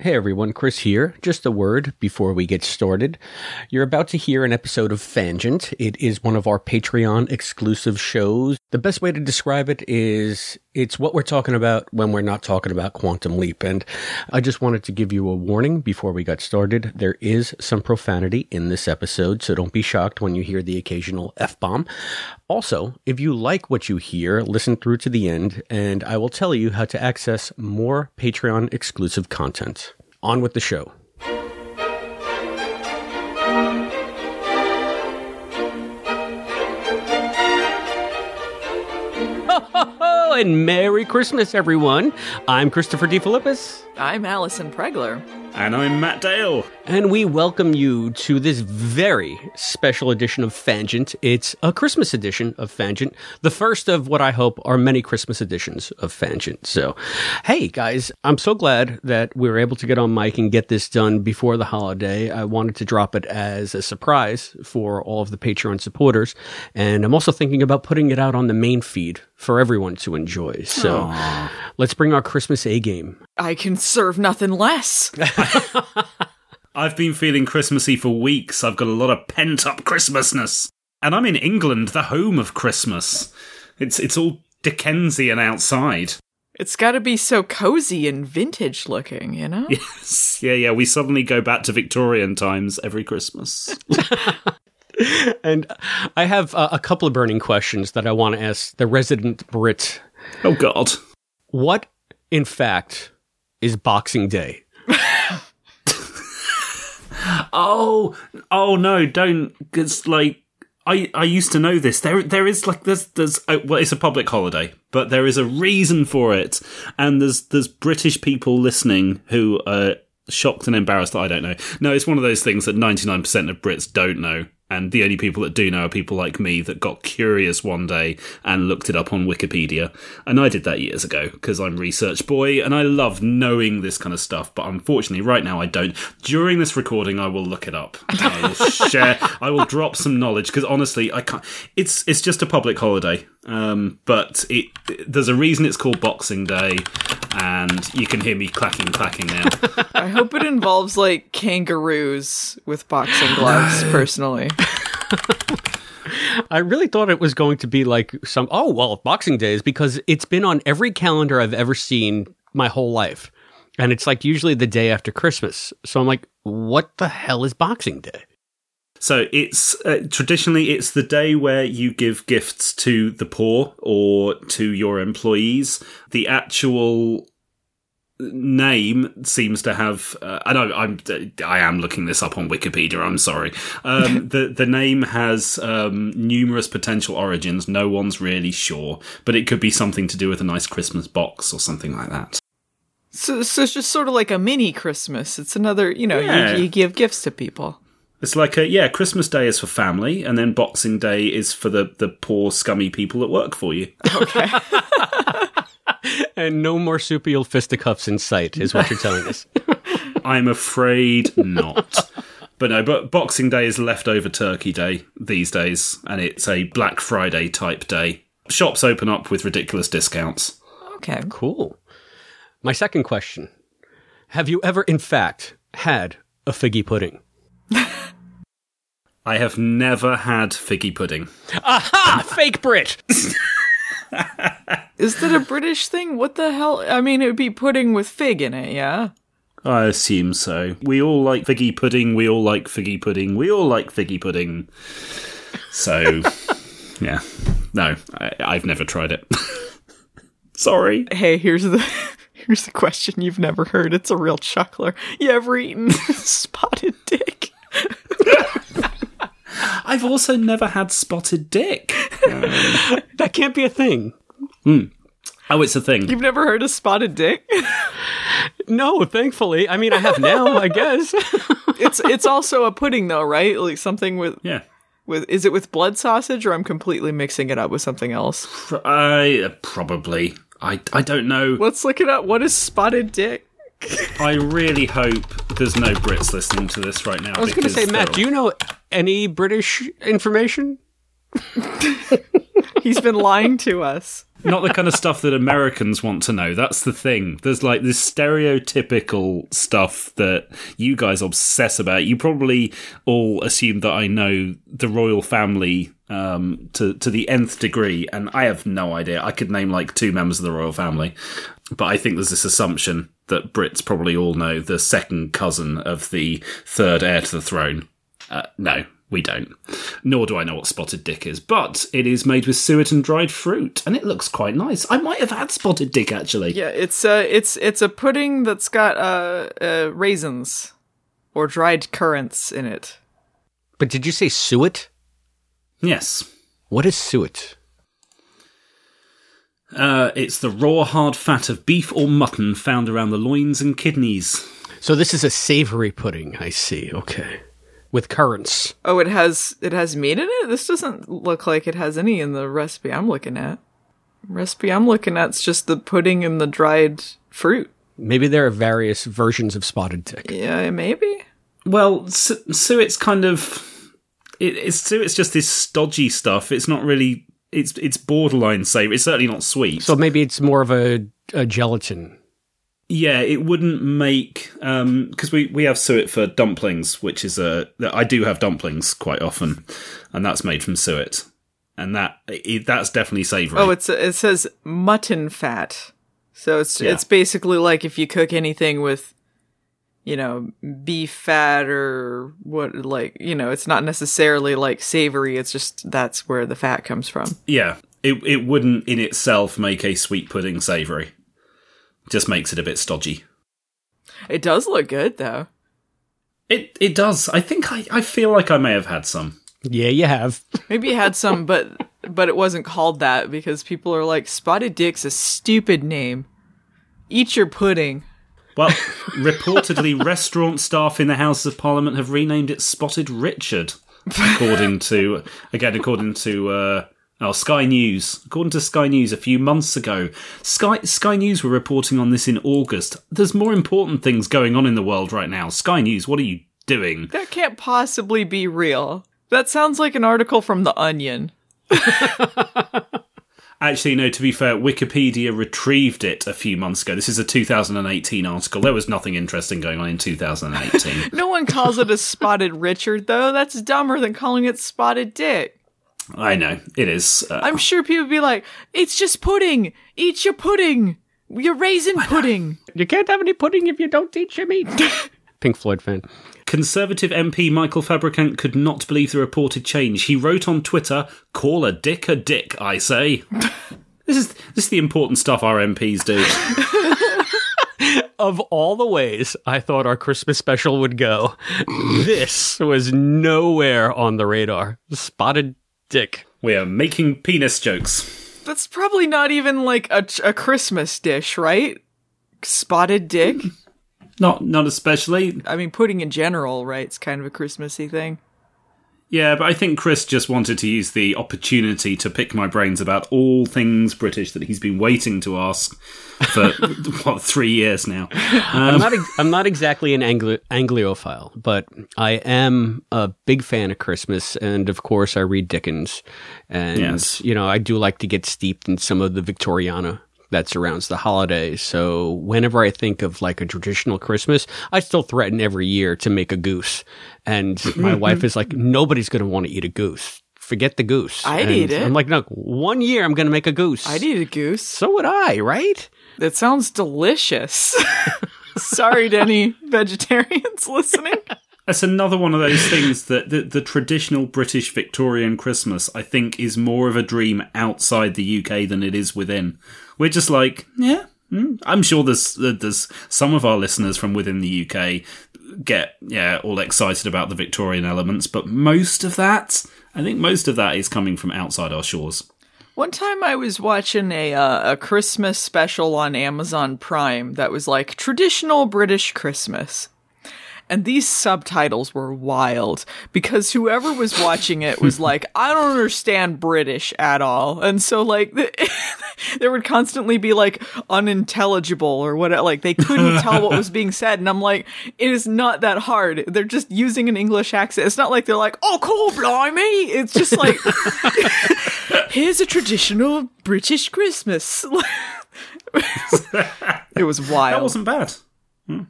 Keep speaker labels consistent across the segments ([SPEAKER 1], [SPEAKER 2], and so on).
[SPEAKER 1] Hey everyone, Chris here. Just a word before we get started. You're about to hear an episode of Fangent. It is one of our Patreon exclusive shows. The best way to describe it is it's what we're talking about when we're not talking about Quantum Leap. And I just wanted to give you a warning before we got started. There is some profanity in this episode, so don't be shocked when you hear the occasional F bomb. Also, if you like what you hear, listen through to the end, and I will tell you how to access more Patreon exclusive content. On with the show. and Merry Christmas, everyone. I'm Christopher D. Philippus.
[SPEAKER 2] I'm Allison Pregler.
[SPEAKER 3] And I'm Matt Dale.
[SPEAKER 1] And we welcome you to this very special edition of Fangent. It's a Christmas edition of Fangent, the first of what I hope are many Christmas editions of Fangent. So, hey guys, I'm so glad that we were able to get on mic and get this done before the holiday. I wanted to drop it as a surprise for all of the Patreon supporters. And I'm also thinking about putting it out on the main feed for everyone to enjoy. So Aww. let's bring our Christmas A game.
[SPEAKER 2] I can serve nothing less.
[SPEAKER 3] I've been feeling Christmassy for weeks. I've got a lot of pent up Christmasness. And I'm in England, the home of Christmas. It's it's all Dickensian outside.
[SPEAKER 2] It's got to be so cozy and vintage looking, you know? Yes.
[SPEAKER 3] Yeah, yeah. We suddenly go back to Victorian times every Christmas.
[SPEAKER 1] and I have uh, a couple of burning questions that I want to ask the resident Brit.
[SPEAKER 3] Oh God!
[SPEAKER 1] What, in fact, is Boxing Day?
[SPEAKER 3] oh, oh no! Don't. It's like I, I used to know this. There there is like there's there's uh, well it's a public holiday, but there is a reason for it, and there's there's British people listening who are shocked and embarrassed that I don't know. No, it's one of those things that ninety nine percent of Brits don't know and the only people that do know are people like me that got curious one day and looked it up on Wikipedia. And I did that years ago because I'm research boy and I love knowing this kind of stuff. But unfortunately, right now I don't. During this recording, I will look it up. I will share. I will drop some knowledge because honestly, I can't. It's it's just a public holiday. Um, but it there's a reason it's called Boxing Day, and you can hear me clacking, clacking now.
[SPEAKER 2] I hope it involves like kangaroos with boxing gloves. personally.
[SPEAKER 1] I really thought it was going to be like some, oh, well, Boxing Day is because it's been on every calendar I've ever seen my whole life. And it's like usually the day after Christmas. So I'm like, what the hell is Boxing Day?
[SPEAKER 3] So it's uh, traditionally it's the day where you give gifts to the poor or to your employees. The actual name seems to have. Uh, I know I'm. I am looking this up on Wikipedia. I'm sorry. Um, the the name has um, numerous potential origins. No one's really sure, but it could be something to do with a nice Christmas box or something like that.
[SPEAKER 2] So, so it's just sort of like a mini Christmas. It's another, you know, yeah. you, you give gifts to people.
[SPEAKER 3] It's like a yeah, Christmas Day is for family, and then Boxing Day is for the the poor scummy people that work for you. Okay.
[SPEAKER 1] and no marsupial fisticuffs in sight, is what you're telling us.
[SPEAKER 3] I'm afraid not. But no, but Boxing Day is leftover Turkey Day these days, and it's a Black Friday type day. Shops open up with ridiculous discounts.
[SPEAKER 2] Okay.
[SPEAKER 1] Cool. My second question Have you ever, in fact, had a figgy pudding?
[SPEAKER 3] I have never had figgy pudding.
[SPEAKER 1] Aha! Fake Brit!
[SPEAKER 2] Is that a British thing? What the hell? I mean, it would be pudding with fig in it, yeah?
[SPEAKER 3] I assume so. We all like figgy pudding. We all like figgy pudding. We all like figgy pudding. So, yeah. No, I, have never tried it. Sorry.
[SPEAKER 2] Hey, here's the. Here's the question you've never heard. It's a real chuckler. You ever eaten spotted dick?
[SPEAKER 3] I've also never had spotted dick. Um,
[SPEAKER 1] that can't be a thing.
[SPEAKER 3] Mm. Oh, it's a thing.
[SPEAKER 2] You've never heard of spotted dick?
[SPEAKER 1] no, thankfully. I mean, I have now, I guess.
[SPEAKER 2] it's it's also a pudding though, right? Like something with yeah. With is it with blood sausage or I'm completely mixing it up with something else?
[SPEAKER 3] I uh, probably. I I don't know.
[SPEAKER 2] Let's look it up. What is spotted dick?
[SPEAKER 3] I really hope there's no Brits listening to this right now. I
[SPEAKER 1] was going to say, Matt, do you know any British information?
[SPEAKER 2] He's been lying to us
[SPEAKER 3] not the kind of stuff that Americans want to know. That's the thing. There's like this stereotypical stuff that you guys obsess about. You probably all assume that I know the royal family um, to to the nth degree, and I have no idea. I could name like two members of the royal family, but I think there's this assumption that Brits probably all know the second cousin of the third heir to the throne. Uh, no, we don't. Nor do I know what spotted dick is, but it is made with suet and dried fruit, and it looks quite nice. I might have had spotted dick actually.
[SPEAKER 2] Yeah, it's a uh, it's it's a pudding that's got uh, uh raisins or dried currants in it.
[SPEAKER 1] But did you say suet?
[SPEAKER 3] Yes.
[SPEAKER 1] What is suet?
[SPEAKER 3] Uh, it's the raw, hard fat of beef or mutton found around the loins and kidneys.
[SPEAKER 1] So this is a savory pudding. I see. Okay with currants.
[SPEAKER 2] Oh, it has it has meat in it. This doesn't look like it has any in the recipe I'm looking at. Recipe I'm looking at's just the pudding and the dried fruit.
[SPEAKER 1] Maybe there are various versions of spotted dick.
[SPEAKER 2] Yeah, maybe.
[SPEAKER 3] Well, so, it's kind of it, it's suet's just this stodgy stuff. It's not really it's it's borderline savory. It's certainly not sweet.
[SPEAKER 1] So maybe it's more of a, a gelatin
[SPEAKER 3] yeah, it wouldn't make because um, we we have suet for dumplings, which is a I do have dumplings quite often, and that's made from suet, and that it, that's definitely savoury.
[SPEAKER 2] Oh, it's it says mutton fat, so it's yeah. it's basically like if you cook anything with, you know, beef fat or what like you know, it's not necessarily like savoury. It's just that's where the fat comes from.
[SPEAKER 3] Yeah, it it wouldn't in itself make a sweet pudding savoury. Just makes it a bit stodgy.
[SPEAKER 2] It does look good though.
[SPEAKER 3] It it does. I think I, I feel like I may have had some.
[SPEAKER 1] Yeah, you have.
[SPEAKER 2] Maybe you had some, but but it wasn't called that because people are like, Spotted Dick's a stupid name. Eat your pudding.
[SPEAKER 3] Well, reportedly, restaurant staff in the House of Parliament have renamed it Spotted Richard, according to again, according to uh, Oh, Sky News. According to Sky News, a few months ago, Sky Sky News were reporting on this in August. There's more important things going on in the world right now. Sky News, what are you doing?
[SPEAKER 2] That can't possibly be real. That sounds like an article from The Onion.
[SPEAKER 3] Actually, no, to be fair, Wikipedia retrieved it a few months ago. This is a 2018 article. There was nothing interesting going on in 2018.
[SPEAKER 2] no one calls it a spotted Richard, though. That's dumber than calling it spotted Dick.
[SPEAKER 3] I know it is.
[SPEAKER 2] Uh, I'm sure people be like, "It's just pudding. Eat your pudding. Your raisin pudding.
[SPEAKER 1] you can't have any pudding if you don't eat your meat." Pink Floyd fan.
[SPEAKER 3] Conservative MP Michael Fabricant could not believe the reported change. He wrote on Twitter, "Call a dick a dick, I say." this is this is the important stuff our MPs do.
[SPEAKER 1] of all the ways I thought our Christmas special would go, this was nowhere on the radar. Spotted dick.
[SPEAKER 3] We are making penis jokes.
[SPEAKER 2] That's probably not even like a, a Christmas dish, right? Spotted dick.
[SPEAKER 3] Not not especially.
[SPEAKER 2] I mean, pudding in general, right? It's kind of a Christmassy thing.
[SPEAKER 3] Yeah, but I think Chris just wanted to use the opportunity to pick my brains about all things British that he's been waiting to ask for what three years now. Um,
[SPEAKER 1] I'm, not am um, not exactly an Anglophile, but I am a big fan of Christmas, and of course I read Dickens, and yes. you know I do like to get steeped in some of the Victoriana that surrounds the holiday. So whenever I think of like a traditional Christmas, I still threaten every year to make a goose. And my mm-hmm. wife is like, nobody's going to want to eat a goose. Forget the goose.
[SPEAKER 2] I'd and eat it.
[SPEAKER 1] I'm like, no, one year I'm going to make a goose.
[SPEAKER 2] I'd eat a goose.
[SPEAKER 1] So would I, right?
[SPEAKER 2] That sounds delicious. Sorry to any vegetarians listening.
[SPEAKER 3] That's another one of those things that the, the, traditional British Victorian Christmas, I think, is more of a dream outside the UK than it is within. We're just like, yeah, hmm, I'm sure there's there's some of our listeners from within the UK get yeah all excited about the Victorian elements, but most of that, I think, most of that is coming from outside our shores.
[SPEAKER 2] One time I was watching a uh, a Christmas special on Amazon Prime that was like traditional British Christmas. And these subtitles were wild because whoever was watching it was like, I don't understand British at all. And so, like, there would constantly be like unintelligible or what, like, they couldn't tell what was being said. And I'm like, it is not that hard. They're just using an English accent. It's not like they're like, oh, cool, blimey. It's just like, here's a traditional British Christmas. it was wild. That
[SPEAKER 3] wasn't bad. Hmm.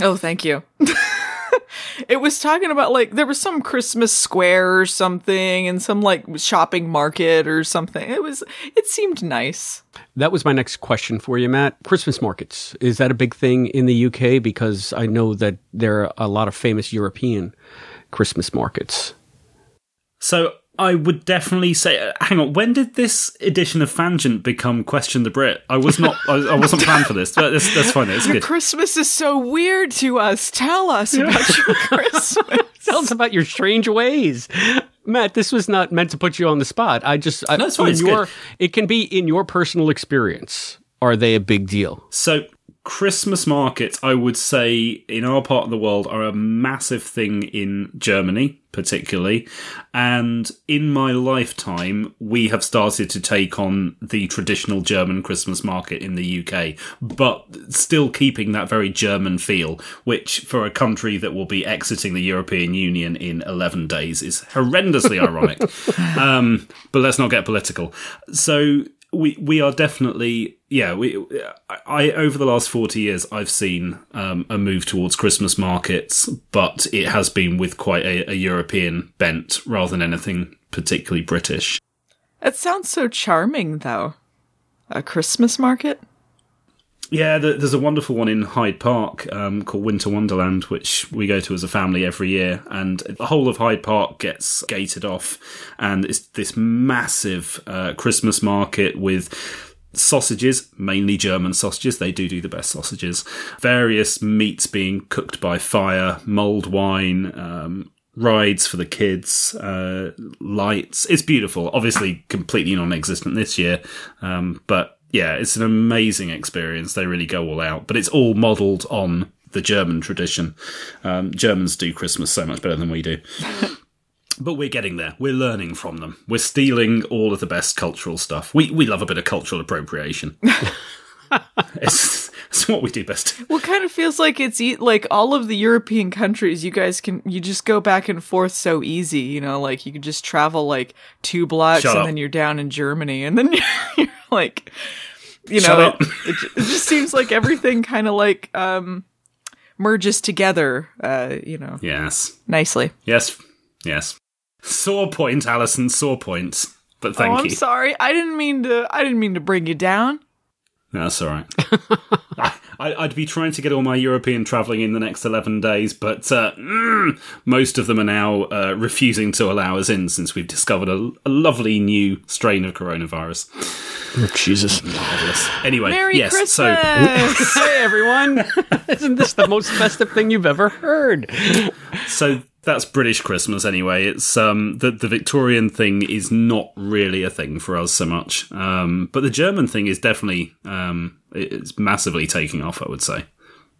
[SPEAKER 2] Oh, thank you it was talking about like there was some Christmas square or something and some like shopping market or something. It was it seemed nice.
[SPEAKER 1] That was my next question for you, Matt. Christmas markets. Is that a big thing in the UK because I know that there are a lot of famous European Christmas markets.
[SPEAKER 3] So I would definitely say. Uh, hang on, when did this edition of Fangent become Question the Brit? I was not. I, I wasn't planned for this. That's, that's fine. It's your good.
[SPEAKER 2] Christmas is so weird to us. Tell us yeah. about your Christmas.
[SPEAKER 1] Tell us about your strange ways. Matt, this was not meant to put you on the spot. I just I, no, fine, your, it can be in your personal experience. Are they a big deal?
[SPEAKER 3] So Christmas markets, I would say, in our part of the world, are a massive thing in Germany particularly. And in my lifetime, we have started to take on the traditional German Christmas market in the UK, but still keeping that very German feel, which for a country that will be exiting the European Union in 11 days is horrendously ironic. Um, but let's not get political. So we we are definitely yeah we I, I over the last 40 years I've seen um, a move towards Christmas markets but it has been with quite a, a, European bent rather than anything particularly British.
[SPEAKER 2] It sounds so charming though. A Christmas market?
[SPEAKER 3] Yeah, there's a wonderful one in Hyde Park um, called Winter Wonderland, which we go to as a family every year. And the whole of Hyde Park gets gated off, and it's this massive uh, Christmas market with sausages, mainly German sausages. They do do the best sausages. Various meats being cooked by fire, mulled wine, um, rides for the kids, uh, lights. It's beautiful. Obviously, completely non-existent this year, um, but yeah, it's an amazing experience. They really go all out, but it's all modelled on the German tradition. Um, Germans do Christmas so much better than we do. but we're getting there. We're learning from them. We're stealing all of the best cultural stuff. We we love a bit of cultural appropriation. It's what we do best.
[SPEAKER 2] Well, kind of feels like it's e- like all of the European countries. You guys can you just go back and forth so easy. You know, like you could just travel like two blocks Shut and up. then you're down in Germany and then you're like, you know, it, it, it just seems like everything kind of like um merges together. Uh, you know.
[SPEAKER 3] Yes.
[SPEAKER 2] Nicely.
[SPEAKER 3] Yes. Yes. Sore point, Allison. Sore point. But thank oh, I'm
[SPEAKER 2] you. I'm sorry. I didn't mean to. I didn't mean to bring you down
[SPEAKER 3] that's all right. I, would be trying to get all my European travelling in the next 11 days, but uh, mm, most of them are now uh, refusing to allow us in since we've discovered a, a lovely new strain of coronavirus.
[SPEAKER 1] Oh, Jesus. Marvellous.
[SPEAKER 3] Anyway, Merry yes,
[SPEAKER 2] Christmas! so. hey, everyone! Isn't this the most festive thing you've ever heard?
[SPEAKER 3] So that's British Christmas anyway. It's um, the the Victorian thing is not really a thing for us so much, um, but the German thing is definitely um, it's massively taking off. I would say,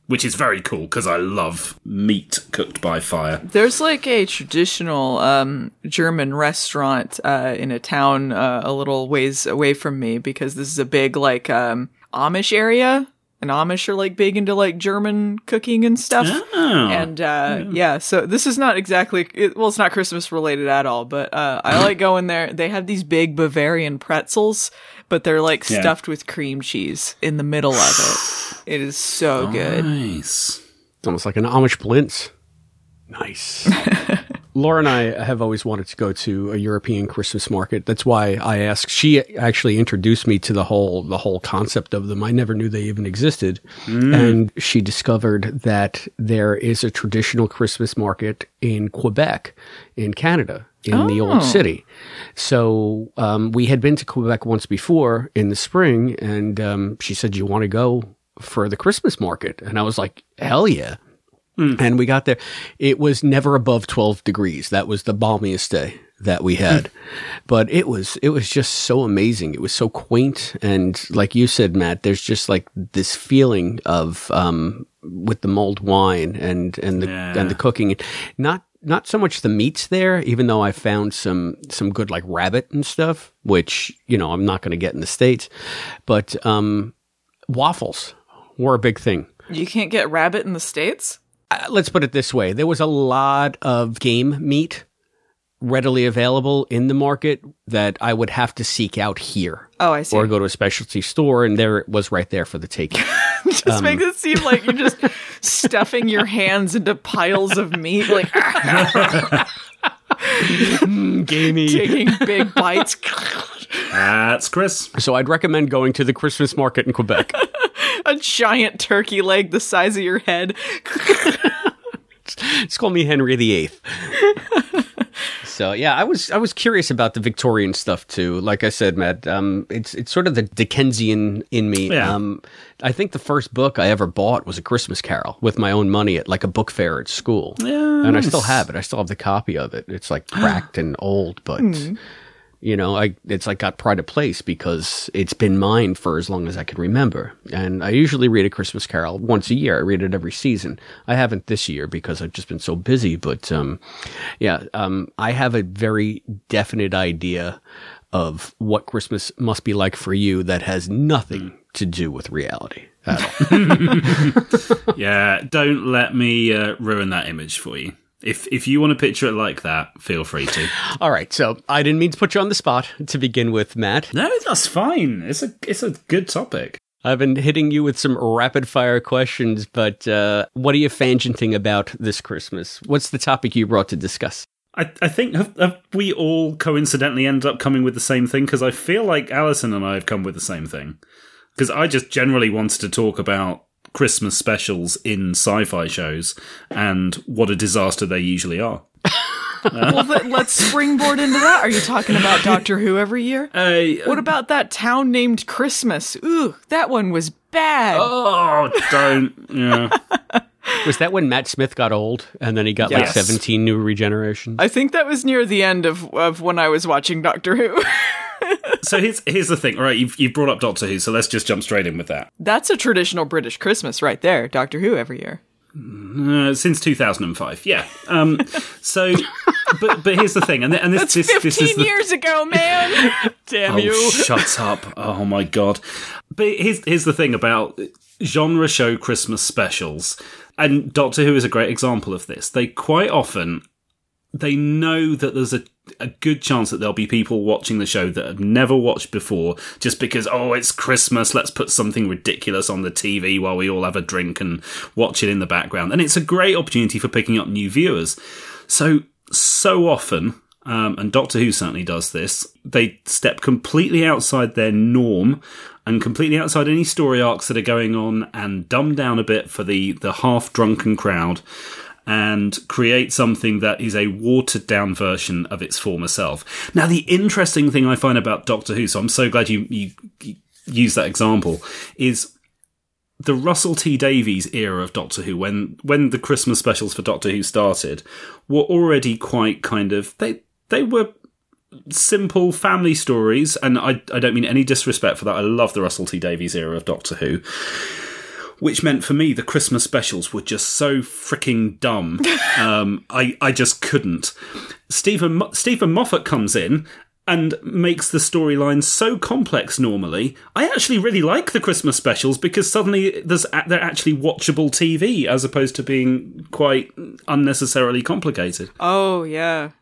[SPEAKER 3] which is very cool because I love meat cooked by fire.
[SPEAKER 2] There's like a traditional um, German restaurant uh, in a town uh, a little ways away from me because this is a big like um, Amish area and Amish are like big into like German cooking and stuff. Oh, and uh, yeah. yeah. so this is not exactly it, well, it's not Christmas related at all. But uh, I like going there. They have these big Bavarian pretzels, but they're like yeah. stuffed with cream cheese in the middle of it. It is so nice. good. Nice.
[SPEAKER 1] It's almost like an Amish blintz. Nice. Laura and I have always wanted to go to a European Christmas market. That's why I asked. She actually introduced me to the whole the whole concept of them. I never knew they even existed, mm. and she discovered that there is a traditional Christmas market in Quebec, in Canada, in oh. the old oh. city. So um, we had been to Quebec once before in the spring, and um, she said, "You want to go for the Christmas market?" And I was like, "Hell yeah!" Mm. And we got there. It was never above 12 degrees. That was the balmiest day that we had. Mm. but it was it was just so amazing. It was so quaint and like you said, Matt, there's just like this feeling of um with the mulled wine and and the yeah. and the cooking. Not not so much the meats there, even though I found some some good like rabbit and stuff, which, you know, I'm not gonna get in the States. But um waffles were a big thing.
[SPEAKER 2] You can't get rabbit in the States?
[SPEAKER 1] Uh, let's put it this way there was a lot of game meat readily available in the market that I would have to seek out here.
[SPEAKER 2] Oh, I see.
[SPEAKER 1] Or go to a specialty store, and there it was right there for the taking.
[SPEAKER 2] just um, makes it seem like you're just stuffing your hands into piles of meat, like mm,
[SPEAKER 1] gamey,
[SPEAKER 2] taking big bites.
[SPEAKER 1] That's Chris. So I'd recommend going to the Christmas market in Quebec.
[SPEAKER 2] a giant turkey leg the size of your head.
[SPEAKER 1] Just call me Henry VIII. so yeah, I was I was curious about the Victorian stuff too. Like I said, Matt, um, it's it's sort of the Dickensian in me. Yeah. Um, I think the first book I ever bought was A Christmas Carol with my own money at like a book fair at school, and I still have it. I still have the copy of it. It's like cracked and old, but. Mm. You know, I it's like got pride of place because it's been mine for as long as I can remember. And I usually read a Christmas Carol once a year. I read it every season. I haven't this year because I've just been so busy. But um, yeah, um, I have a very definite idea of what Christmas must be like for you that has nothing hmm. to do with reality.
[SPEAKER 3] yeah, don't let me uh, ruin that image for you. If if you want to picture it like that, feel free to.
[SPEAKER 1] All right, so I didn't mean to put you on the spot to begin with, Matt.
[SPEAKER 3] No, that's fine. It's a it's a good topic.
[SPEAKER 1] I've been hitting you with some rapid fire questions, but uh, what are you fangenting about this Christmas? What's the topic you brought to discuss?
[SPEAKER 3] I, I think have, have we all coincidentally end up coming with the same thing because I feel like Allison and I have come with the same thing because I just generally wanted to talk about Christmas specials in sci-fi shows, and what a disaster they usually are.
[SPEAKER 2] well, let's springboard into that. Are you talking about Doctor Who every year? Uh, what about that town named Christmas? Ooh, that one was bad.
[SPEAKER 3] Oh, don't. Yeah.
[SPEAKER 1] was that when Matt Smith got old and then he got yes. like 17 new regeneration?
[SPEAKER 2] I think that was near the end of, of when I was watching Doctor
[SPEAKER 3] Who. so here's here's the thing. All right, you've, you've brought up Doctor Who, so let's just jump straight in with that.
[SPEAKER 2] That's a traditional British Christmas right there, Doctor Who every year.
[SPEAKER 3] Mm, uh, since 2005, yeah. Um, so, but but here's the thing,
[SPEAKER 2] and, th- and this That's this, 15 this is years ago, man. Damn oh, you!
[SPEAKER 3] Shut up! Oh my god! But here's here's the thing about genre show Christmas specials and Doctor Who is a great example of this. They quite often they know that there's a, a good chance that there'll be people watching the show that have never watched before just because, oh, it's Christmas, let's put something ridiculous on the TV while we all have a drink and watch it in the background. And it's a great opportunity for picking up new viewers. So, so often, um, and Doctor Who certainly does this. They step completely outside their norm and completely outside any story arcs that are going on and dumb down a bit for the, the half drunken crowd and create something that is a watered down version of its former self. Now, the interesting thing I find about Doctor Who, so I'm so glad you, you, you use that example, is the Russell T Davies era of Doctor Who, when when the Christmas specials for Doctor Who started, were already quite kind of they they were simple family stories, and I, I don't mean any disrespect for that. I love the Russell T Davies era of Doctor Who which meant for me the Christmas specials were just so freaking dumb. Um, I I just couldn't. Stephen Steven Moffat comes in and makes the storyline so complex normally. I actually really like the Christmas specials because suddenly there's they're actually watchable TV as opposed to being quite unnecessarily complicated.
[SPEAKER 2] Oh yeah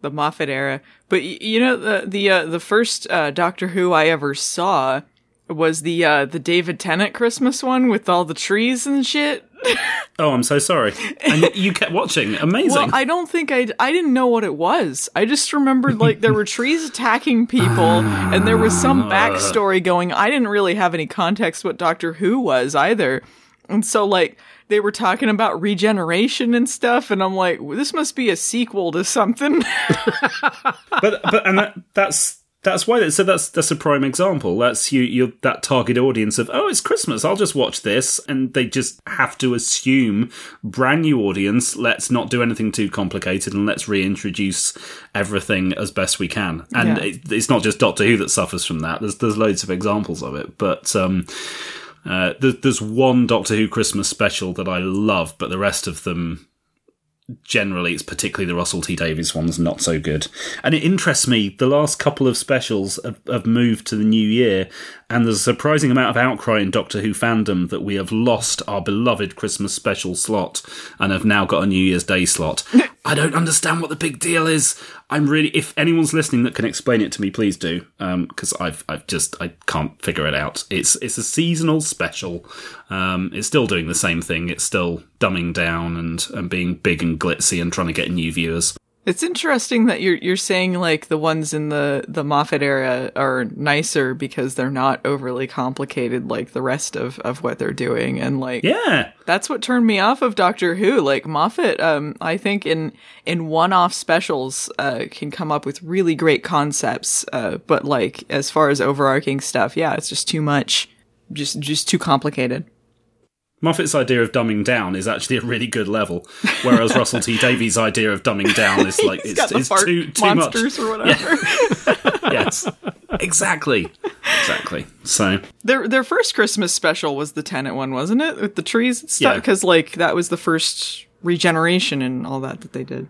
[SPEAKER 2] the Moffat era. But y- you know the the uh, the first uh, Doctor Who I ever saw was the uh, the David Tennant Christmas one with all the trees and shit.
[SPEAKER 3] oh, I'm so sorry. And you kept watching. Amazing. Well,
[SPEAKER 2] I don't think I I didn't know what it was. I just remembered like there were trees attacking people and there was some ah. backstory going. I didn't really have any context what Doctor Who was either. And so like they were talking about regeneration and stuff, and I'm like, this must be a sequel to something.
[SPEAKER 3] but but and that that's that's why. They, so that's that's a prime example. That's you you that target audience of oh it's Christmas, I'll just watch this, and they just have to assume brand new audience. Let's not do anything too complicated, and let's reintroduce everything as best we can. And yeah. it, it's not just Doctor Who that suffers from that. There's there's loads of examples of it, but. um uh, there's, one Doctor Who Christmas special that I love, but the rest of them, generally, it's particularly the Russell T Davies one's not so good. And it interests me. The last couple of specials have, have moved to the new year, and there's a surprising amount of outcry in Doctor Who fandom that we have lost our beloved Christmas special slot and have now got a New Year's Day slot. I don't understand what the big deal is. I'm really, if anyone's listening that can explain it to me, please do, because um, I've I've just I can't figure it out. It's it's a seasonal special. Um, it's still doing the same thing. It's still dumbing down and and being big and glitzy and trying to get new viewers.
[SPEAKER 2] It's interesting that you're you're saying like the ones in the the Moffat era are nicer because they're not overly complicated like the rest of of what they're doing and like yeah that's what turned me off of Doctor Who like Moffat um I think in in one off specials uh, can come up with really great concepts uh, but like as far as overarching stuff yeah it's just too much just just too complicated
[SPEAKER 3] Moffat's idea of dumbing down is actually a really good level, whereas Russell T Davies' idea of dumbing down is like it's, it's too too much. Or whatever. Yeah. yes, exactly, exactly. So
[SPEAKER 2] their their first Christmas special was the Tennant one, wasn't it? With the trees and stuff, because yeah. like that was the first regeneration and all that that they did.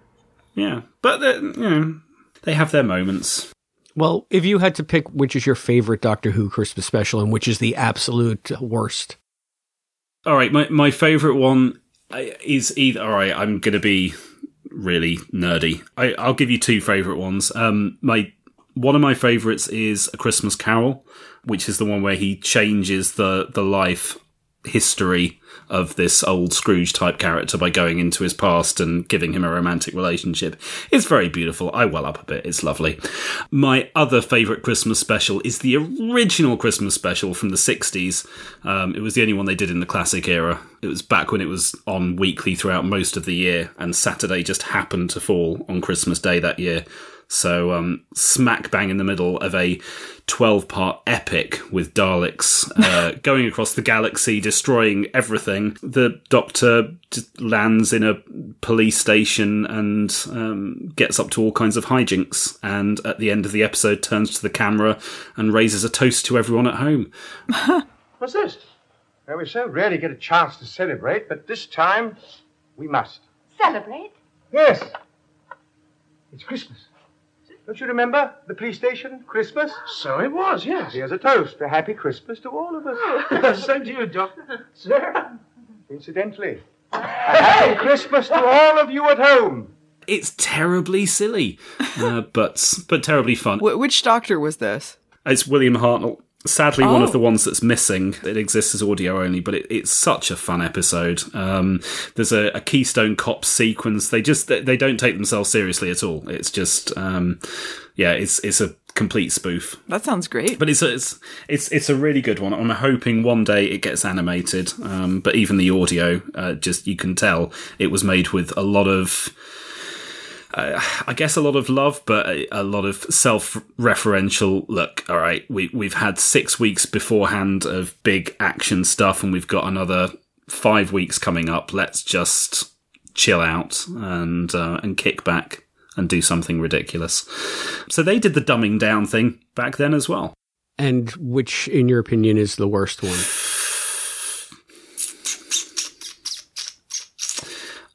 [SPEAKER 3] Yeah, but you know, they have their moments.
[SPEAKER 1] Well, if you had to pick which is your favorite Doctor Who Christmas special and which is the absolute worst,
[SPEAKER 3] all right, my my favorite one uh, is either. All right, I'm gonna be really nerdy. I, I'll give you two favorite ones. Um, my one of my favorites is A Christmas Carol, which is the one where he changes the the life history of this old Scrooge type character by going into his past and giving him a romantic relationship. It's very beautiful. I well up a bit. It's lovely. My other favourite Christmas special is the original Christmas special from the 60s. Um, it was the only one they did in the classic era. It was back when it was on weekly throughout most of the year, and Saturday just happened to fall on Christmas Day that year. So, um, smack bang in the middle of a 12 part epic with Daleks uh, going across the galaxy, destroying everything. The Doctor lands in a police station and um, gets up to all kinds of hijinks. And at the end of the episode, turns to the camera and raises a toast to everyone at home.
[SPEAKER 4] What's this? Well, we so rarely get a chance to celebrate, but this time we must. Celebrate? Yes. It's Christmas. Don't you remember? The police station, Christmas?
[SPEAKER 5] So it was, yes.
[SPEAKER 4] Here's a toast. A happy Christmas to all of us. Oh.
[SPEAKER 5] same to you, Doctor. Sir?
[SPEAKER 4] Incidentally, a happy Christmas to all of you at home.
[SPEAKER 3] It's terribly silly, uh, but but terribly fun.
[SPEAKER 2] Wh- which doctor was this?
[SPEAKER 3] It's William Hartnell sadly oh. one of oh. the ones that's missing. It exists as audio only, but it, it's such a fun episode. Um, there's a, a, Keystone Cop sequence. They just they, they, don't take themselves seriously at all. It's just um, yeah, it's it's a complete spoof.
[SPEAKER 2] That sounds great.
[SPEAKER 3] But it's a, it's it's it's a really good one. I'm hoping one day it gets animated. Um, but even the audio, uh, just you can tell it was made with a lot of uh, I guess a lot of love, but a, a lot of self-referential. Look, all right, we we've had six weeks beforehand of big action stuff, and we've got another five weeks coming up. Let's just chill out and uh, and kick back and do something ridiculous. So they did the dumbing down thing back then as well.
[SPEAKER 1] And which, in your opinion, is the worst one?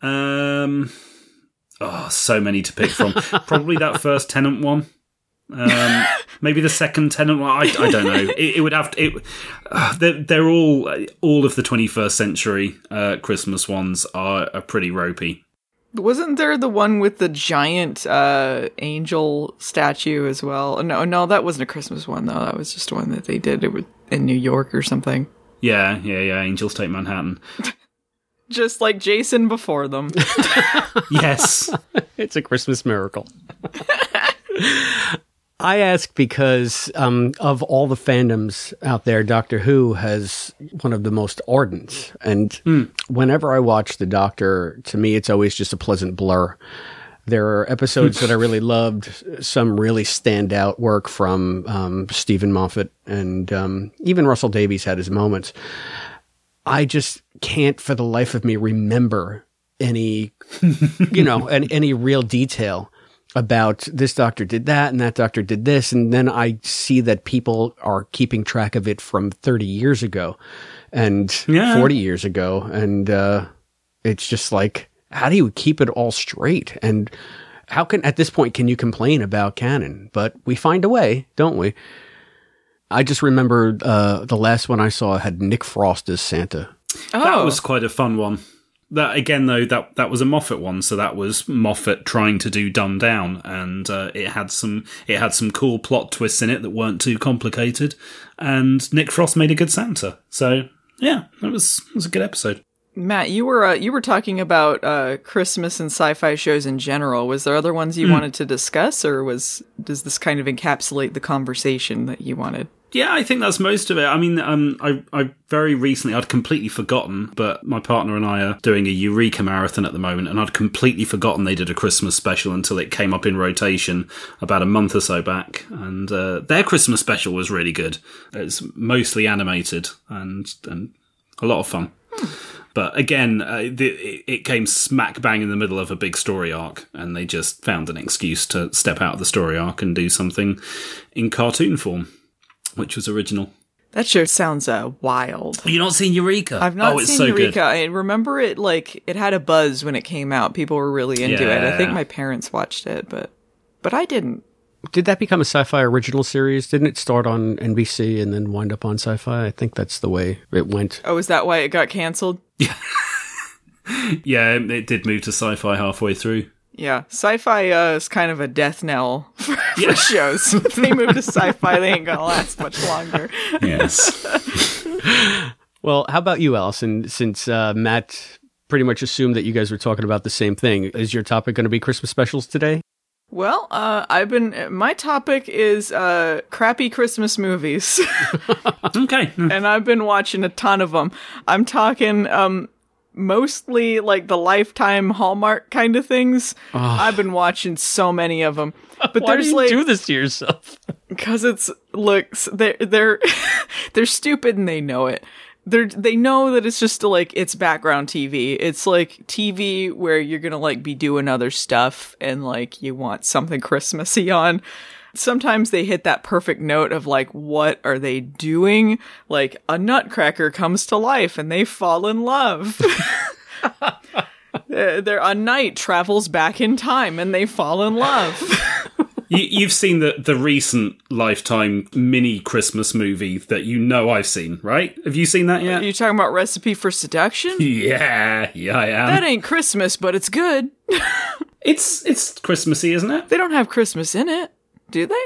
[SPEAKER 3] Um, oh, so many to pick from. Probably that first Tennant one. Um, maybe the second Tennant one. I, I don't know. It, it, would have to. It, uh, they're, they're, all all of the 21st century uh, Christmas ones are, are pretty ropey.
[SPEAKER 2] Wasn't there the one with the giant uh, angel statue as well? Oh, no, no, that wasn't a Christmas one though. That was just one that they did it was in New York or something.
[SPEAKER 3] Yeah, yeah, yeah. Angels take Manhattan
[SPEAKER 2] just like Jason before them.
[SPEAKER 3] yes.
[SPEAKER 1] It's a Christmas miracle. I ask because um, of all the fandoms out there, Doctor Who has one of the most ardent. And mm. whenever I watch The Doctor, to me, it's always just a pleasant blur. There are episodes that I really loved, some really standout work from um, Steven Moffat, and um, even Russell Davies had his moments. I just can't for the life of me remember any, you know, any real detail about this doctor did that and that doctor did this. And then I see that people are keeping track of it from 30 years ago and yeah. 40 years ago. And, uh, it's just like, how do you keep it all straight? And how can, at this point, can you complain about canon? But we find a way, don't we? I just remember, uh, the last one I saw had Nick Frost as Santa
[SPEAKER 3] Oh. That was oh. quite a fun one. That again though that that was a Moffat one, so that was Moffat trying to do Dumb Down, and uh, it had some it had some cool plot twists in it that weren't too complicated, and Nick Frost made a good Santa. So yeah, that was was a good episode.
[SPEAKER 2] Matt, you were uh, you were talking about uh, Christmas and sci-fi shows in general. Was there other ones you mm. wanted to discuss, or was does this kind of encapsulate the conversation that you wanted?
[SPEAKER 3] yeah, I think that's most of it. I mean, um, I, I very recently, I'd completely forgotten, but my partner and I are doing a Eureka marathon at the moment, and I'd completely forgotten they did a Christmas special until it came up in rotation about a month or so back. And uh, their Christmas special was really good. It's mostly animated and, and a lot of fun. But again, uh, the, it came smack bang in the middle of a big story arc, and they just found an excuse to step out of the story arc and do something in cartoon form which was original.
[SPEAKER 2] That show sounds uh, wild.
[SPEAKER 1] You not seen Eureka?
[SPEAKER 2] I've not oh, seen so Eureka. Good. I remember it like it had a buzz when it came out. People were really into yeah. it. I think my parents watched it, but but I didn't.
[SPEAKER 1] Did that become a sci-fi original series? Didn't it start on NBC and then wind up on Sci-Fi? I think that's the way it went.
[SPEAKER 2] Oh, is that why it got canceled?
[SPEAKER 3] Yeah. yeah, it did move to Sci-Fi halfway through.
[SPEAKER 2] Yeah, sci-fi uh, is kind of a death knell for, yeah. for shows. if they move to sci-fi, they ain't gonna last much longer.
[SPEAKER 3] yes.
[SPEAKER 1] well, how about you, Allison? Since uh, Matt pretty much assumed that you guys were talking about the same thing, is your topic going to be Christmas specials today?
[SPEAKER 2] Well, uh, I've been. My topic is uh, crappy Christmas movies.
[SPEAKER 3] okay.
[SPEAKER 2] And I've been watching a ton of them. I'm talking um, mostly like the lifetime Hallmark kind of things. I've been watching so many of them. But Why there's
[SPEAKER 1] do
[SPEAKER 2] you like
[SPEAKER 1] do this to yourself
[SPEAKER 2] because it's looks they're they're they're stupid and they know it. They're they know that it's just like it's background TV. It's like TV where you're gonna like be doing other stuff and like you want something Christmassy on sometimes they hit that perfect note of like, what are they doing? Like a nutcracker comes to life and they fall in love. They're a knight travels back in time and they fall in love.
[SPEAKER 3] you, have seen the, the recent Lifetime mini Christmas movie that you know I've seen, right? Have you seen that yet? Are
[SPEAKER 2] you talking about Recipe for Seduction?
[SPEAKER 3] Yeah, yeah, I am.
[SPEAKER 2] That ain't Christmas, but it's good.
[SPEAKER 3] it's it's Christmassy, isn't it?
[SPEAKER 2] They don't have Christmas in it. Do they?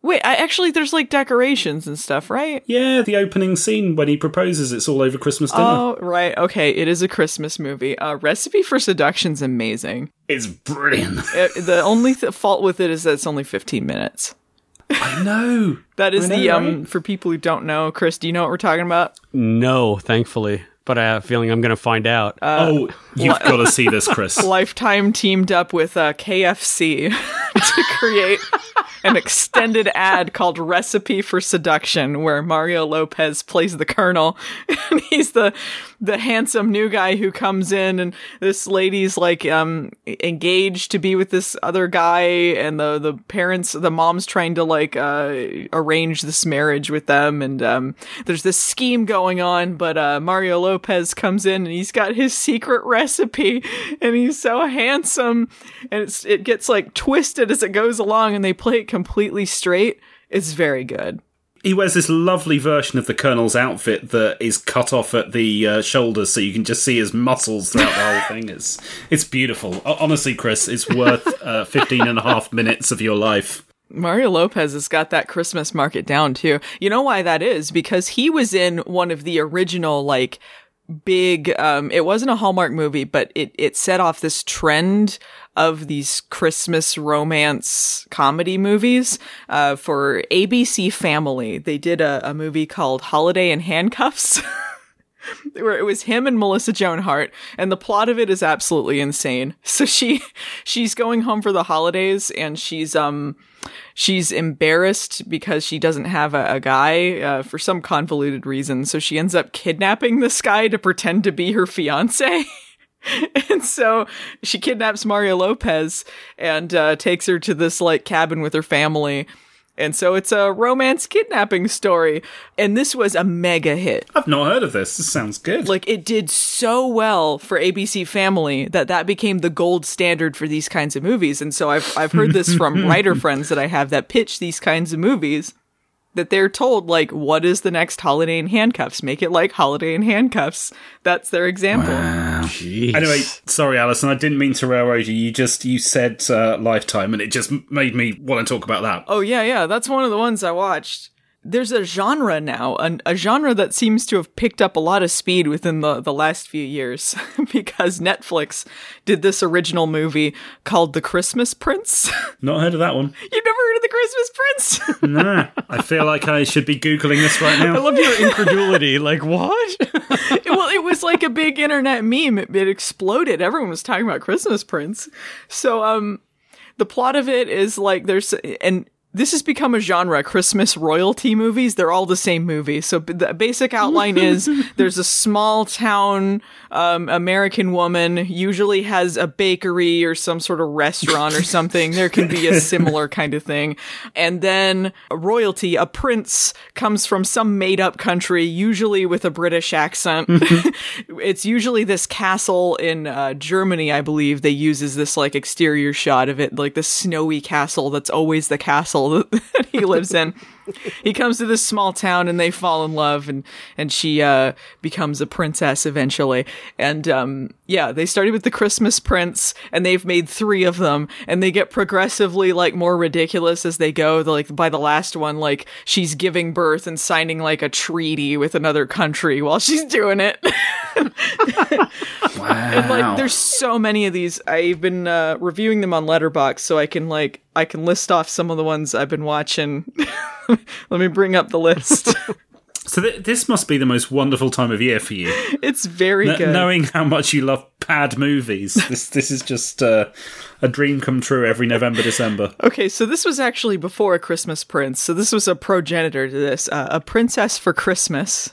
[SPEAKER 2] Wait, I actually there's like decorations and stuff, right?
[SPEAKER 3] Yeah, the opening scene when he proposes, it's all over Christmas dinner. Oh,
[SPEAKER 2] right. Okay, it is a Christmas movie. Uh, Recipe for Seduction's amazing.
[SPEAKER 1] It's brilliant.
[SPEAKER 2] it, the only th- fault with it is that it's only 15 minutes.
[SPEAKER 3] I know.
[SPEAKER 2] that is know, the um for people who don't know, Chris, do you know what we're talking about?
[SPEAKER 1] No, thankfully but I have a feeling I'm going to find out.
[SPEAKER 3] Uh, oh, you've got to see this, Chris.
[SPEAKER 2] Lifetime teamed up with uh, KFC to create an extended ad called Recipe for Seduction, where Mario Lopez plays the Colonel. And he's the the handsome new guy who comes in and this lady's like um engaged to be with this other guy and the the parents the mom's trying to like uh arrange this marriage with them and um there's this scheme going on, but uh Mario Lopez comes in and he's got his secret recipe and he's so handsome and it's it gets like twisted as it goes along and they play completely straight is very good.
[SPEAKER 3] He wears this lovely version of the Colonel's outfit that is cut off at the uh, shoulders, so you can just see his muscles throughout the whole thing. It's it's beautiful. Honestly, Chris, it's worth uh, 15 and a half minutes of your life.
[SPEAKER 2] Mario Lopez has got that Christmas market down too. You know why that is? Because he was in one of the original, like, big um it wasn't a hallmark movie but it it set off this trend of these Christmas romance comedy movies uh, for ABC Family. They did a, a movie called Holiday in Handcuffs. where it was him and Melissa Joan Hart, and the plot of it is absolutely insane. So she she's going home for the holidays, and she's um she's embarrassed because she doesn't have a, a guy uh, for some convoluted reason. So she ends up kidnapping this guy to pretend to be her fiance. and so she kidnaps Mario Lopez and uh, takes her to this like cabin with her family. And so it's a romance kidnapping story. And this was a mega hit.
[SPEAKER 3] I've not heard of this. This sounds good.
[SPEAKER 2] Like it did so well for ABC Family that that became the gold standard for these kinds of movies. And so I've I've heard this from writer friends that I have that pitch these kinds of movies that they're told like what is the next holiday in handcuffs make it like holiday in handcuffs that's their example
[SPEAKER 3] wow. anyway sorry alison i didn't mean to railroad you you just you said uh, lifetime and it just made me want to talk about that
[SPEAKER 2] oh yeah yeah that's one of the ones i watched there's a genre now, an, a genre that seems to have picked up a lot of speed within the, the last few years because Netflix did this original movie called The Christmas Prince.
[SPEAKER 3] Not heard of that one.
[SPEAKER 2] You've never heard of The Christmas Prince?
[SPEAKER 3] nah. I feel like I should be Googling this right now. I
[SPEAKER 1] love your incredulity. like, what?
[SPEAKER 2] it, well, it was like a big internet meme. It, it exploded. Everyone was talking about Christmas Prince. So, um, the plot of it is like there's, and this has become a genre christmas royalty movies they're all the same movie so the basic outline is there's a small town um, american woman usually has a bakery or some sort of restaurant or something there can be a similar kind of thing and then a royalty a prince comes from some made-up country usually with a british accent mm-hmm. it's usually this castle in uh, germany i believe they uses this like exterior shot of it like the snowy castle that's always the castle that he lives in. he comes to this small town and they fall in love and and she uh, becomes a princess eventually. And um, yeah, they started with the Christmas Prince and they've made three of them and they get progressively like more ridiculous as they go. The, like by the last one, like she's giving birth and signing like a treaty with another country while she's doing it. wow. And like there's so many of these. I've been uh, reviewing them on Letterboxd so I can like I can list off some of the ones I've been watching. Let me bring up the list.
[SPEAKER 3] So th- this must be the most wonderful time of year for you.
[SPEAKER 2] It's very N- good.
[SPEAKER 3] Knowing how much you love bad movies, this this is just uh, a dream come true every November December.
[SPEAKER 2] Okay, so this was actually before a Christmas Prince. So this was a progenitor to this, uh, a Princess for Christmas.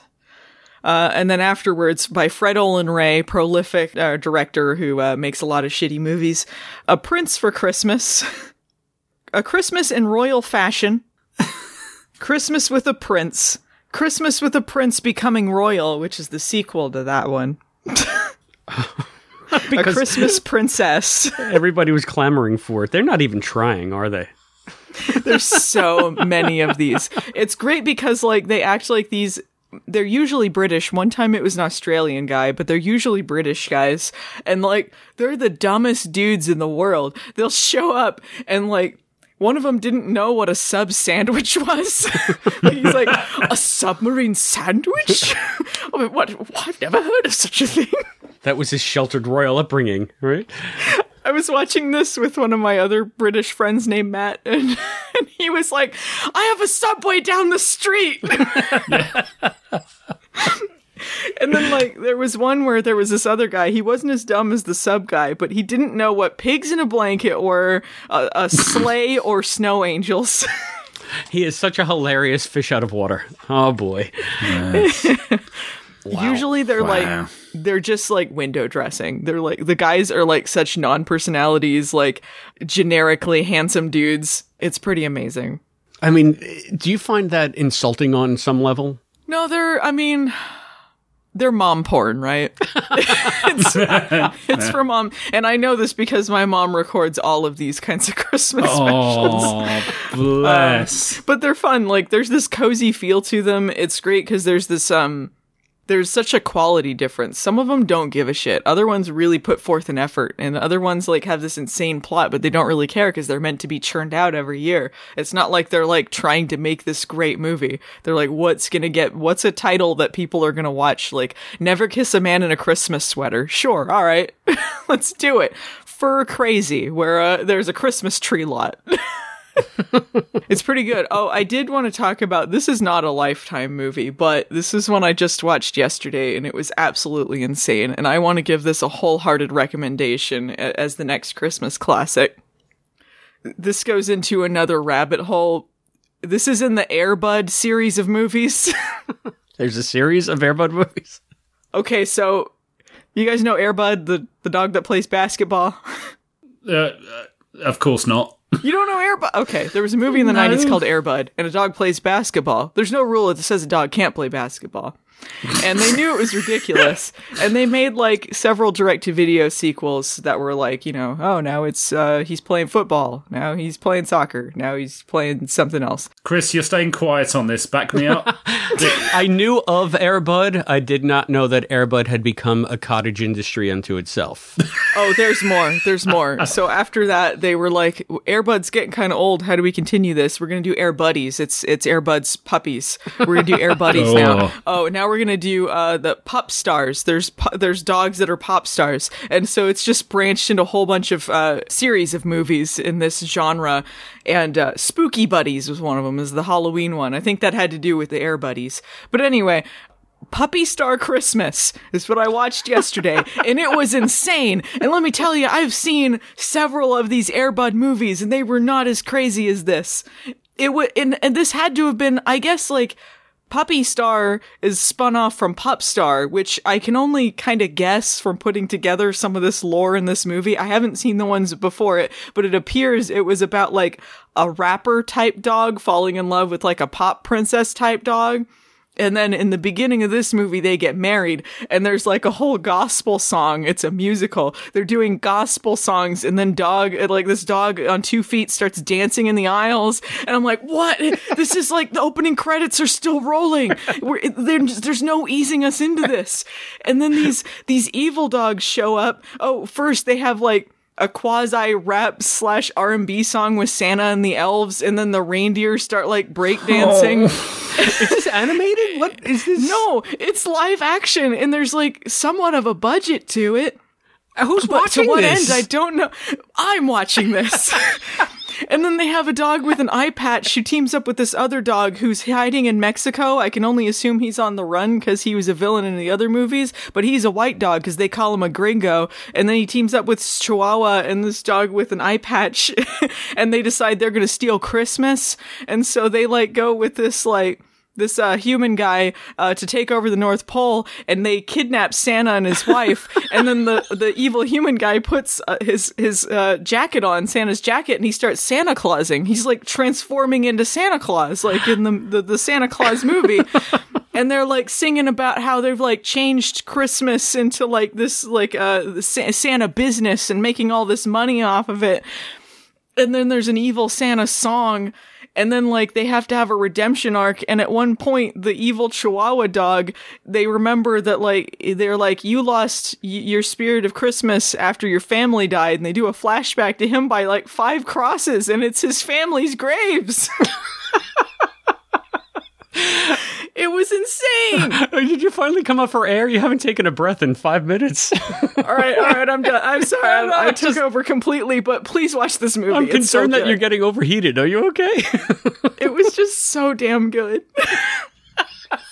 [SPEAKER 2] Uh, and then afterwards, by Fred Olen Ray, prolific uh, director who uh, makes a lot of shitty movies, A Prince for Christmas, A Christmas in Royal Fashion, Christmas with a Prince. Christmas with a Prince Becoming Royal, which is the sequel to that one. a Christmas Princess.
[SPEAKER 1] everybody was clamoring for it. They're not even trying, are they?
[SPEAKER 2] There's so many of these. It's great because like they act like these they're usually British. One time it was an Australian guy, but they're usually British guys. And like, they're the dumbest dudes in the world. They'll show up and like, one of them didn't know what a sub sandwich was. he's like, a submarine sandwich? I mean, what? I've never heard of such a thing.
[SPEAKER 1] That was his sheltered royal upbringing, right?
[SPEAKER 2] I was watching this with one of my other British friends named Matt, and, and he was like, I have a subway down the street. and then like there was one where there was this other guy. He wasn't as dumb as the sub guy, but he didn't know what pigs in a blanket were, a, a sleigh, or snow angels.
[SPEAKER 1] he is such a hilarious fish out of water. Oh boy. Yes.
[SPEAKER 2] Wow. Usually they're wow. like they're just like window dressing. They're like the guys are like such non-personalities, like generically handsome dudes. It's pretty amazing.
[SPEAKER 1] I mean, do you find that insulting on some level?
[SPEAKER 2] No, they're I mean, they're mom porn, right? it's, it's for mom, and I know this because my mom records all of these kinds of Christmas oh, specials. bless! Um, but they're fun. Like, there's this cozy feel to them. It's great because there's this um, there's such a quality difference. Some of them don't give a shit. Other ones really put forth an effort, and other ones like have this insane plot, but they don't really care because they're meant to be churned out every year. It's not like they're like trying to make this great movie. They're like, what's gonna get? What's a title that people are gonna watch? Like, never kiss a man in a Christmas sweater. Sure, all right, let's do it. Fur crazy, where uh, there's a Christmas tree lot. it's pretty good. Oh, I did want to talk about this is not a lifetime movie, but this is one I just watched yesterday and it was absolutely insane. And I want to give this a wholehearted recommendation as the next Christmas classic. This goes into another rabbit hole. This is in the Airbud series of movies.
[SPEAKER 1] There's a series of Airbud movies.
[SPEAKER 2] Okay, so you guys know Airbud, the, the dog that plays basketball?
[SPEAKER 3] Uh, uh, of course not.
[SPEAKER 2] You don't know Airbud? Okay, there was a movie in the 90s called Airbud, and a dog plays basketball. There's no rule that says a dog can't play basketball. and they knew it was ridiculous. and they made like several direct to video sequels that were like, you know, oh, now it's uh, he's playing football. Now he's playing soccer. Now he's playing something else.
[SPEAKER 3] Chris, you're staying quiet on this. Back me up. I
[SPEAKER 1] knew of Airbud. I did not know that Airbud had become a cottage industry unto itself.
[SPEAKER 2] oh, there's more. There's more. so after that, they were like, "Airbud's getting kind of old. How do we continue this? We're gonna do Air Buddies. It's it's Airbud's puppies. We're gonna do Air Buddies oh. now. Oh, now we're gonna do uh, the pop stars. There's pu- there's dogs that are pop stars, and so it's just branched into a whole bunch of uh, series of movies in this genre. And uh, Spooky Buddies was one of them. Is the Halloween one? I think that had to do with the Air Buddies. But anyway, Puppy Star Christmas is what I watched yesterday, and it was insane. And let me tell you, I've seen several of these Airbud movies, and they were not as crazy as this. It would, and, and this had to have been, I guess, like Puppy Star is spun off from Pup Star, which I can only kind of guess from putting together some of this lore in this movie. I haven't seen the ones before it, but it appears it was about like a rapper type dog falling in love with like a pop princess type dog. And then in the beginning of this movie, they get married, and there's like a whole gospel song. It's a musical. They're doing gospel songs, and then dog, uh, like this dog on two feet starts dancing in the aisles. And I'm like, what? this is like the opening credits are still rolling. Just, there's no easing us into this. And then these, these evil dogs show up. Oh, first they have like, a quasi rap slash R and B song with Santa and the elves, and then the reindeer start like breakdancing.
[SPEAKER 1] Oh. animated? What is this?
[SPEAKER 2] No, it's live action, and there's like somewhat of a budget to it.
[SPEAKER 1] Uh, who's but watching to what this?
[SPEAKER 2] end? I don't know. I'm watching this. and then they have a dog with an eye patch who teams up with this other dog who's hiding in Mexico. I can only assume he's on the run because he was a villain in the other movies, but he's a white dog because they call him a gringo. And then he teams up with Chihuahua and this dog with an eye patch, and they decide they're going to steal Christmas. And so they like go with this like this uh, human guy uh, to take over the North Pole, and they kidnap Santa and his wife, and then the the evil human guy puts uh, his his uh, jacket on Santa's jacket, and he starts Santa Clausing. He's like transforming into Santa Claus, like in the, the, the Santa Claus movie. and they're like singing about how they've like changed Christmas into like this like uh Santa business and making all this money off of it. And then there's an evil Santa song and then like they have to have a redemption arc and at one point the evil chihuahua dog they remember that like they're like you lost y- your spirit of christmas after your family died and they do a flashback to him by like five crosses and it's his family's graves It was insane. Oh,
[SPEAKER 1] did you finally come up for air? You haven't taken a breath in five minutes. all
[SPEAKER 2] right, all right, I'm done. I'm sorry, I'm, I, took Just, over completely. But please watch this movie.
[SPEAKER 1] I'm concerned so that you're getting overheated. Are you okay?
[SPEAKER 2] it was just so damn good.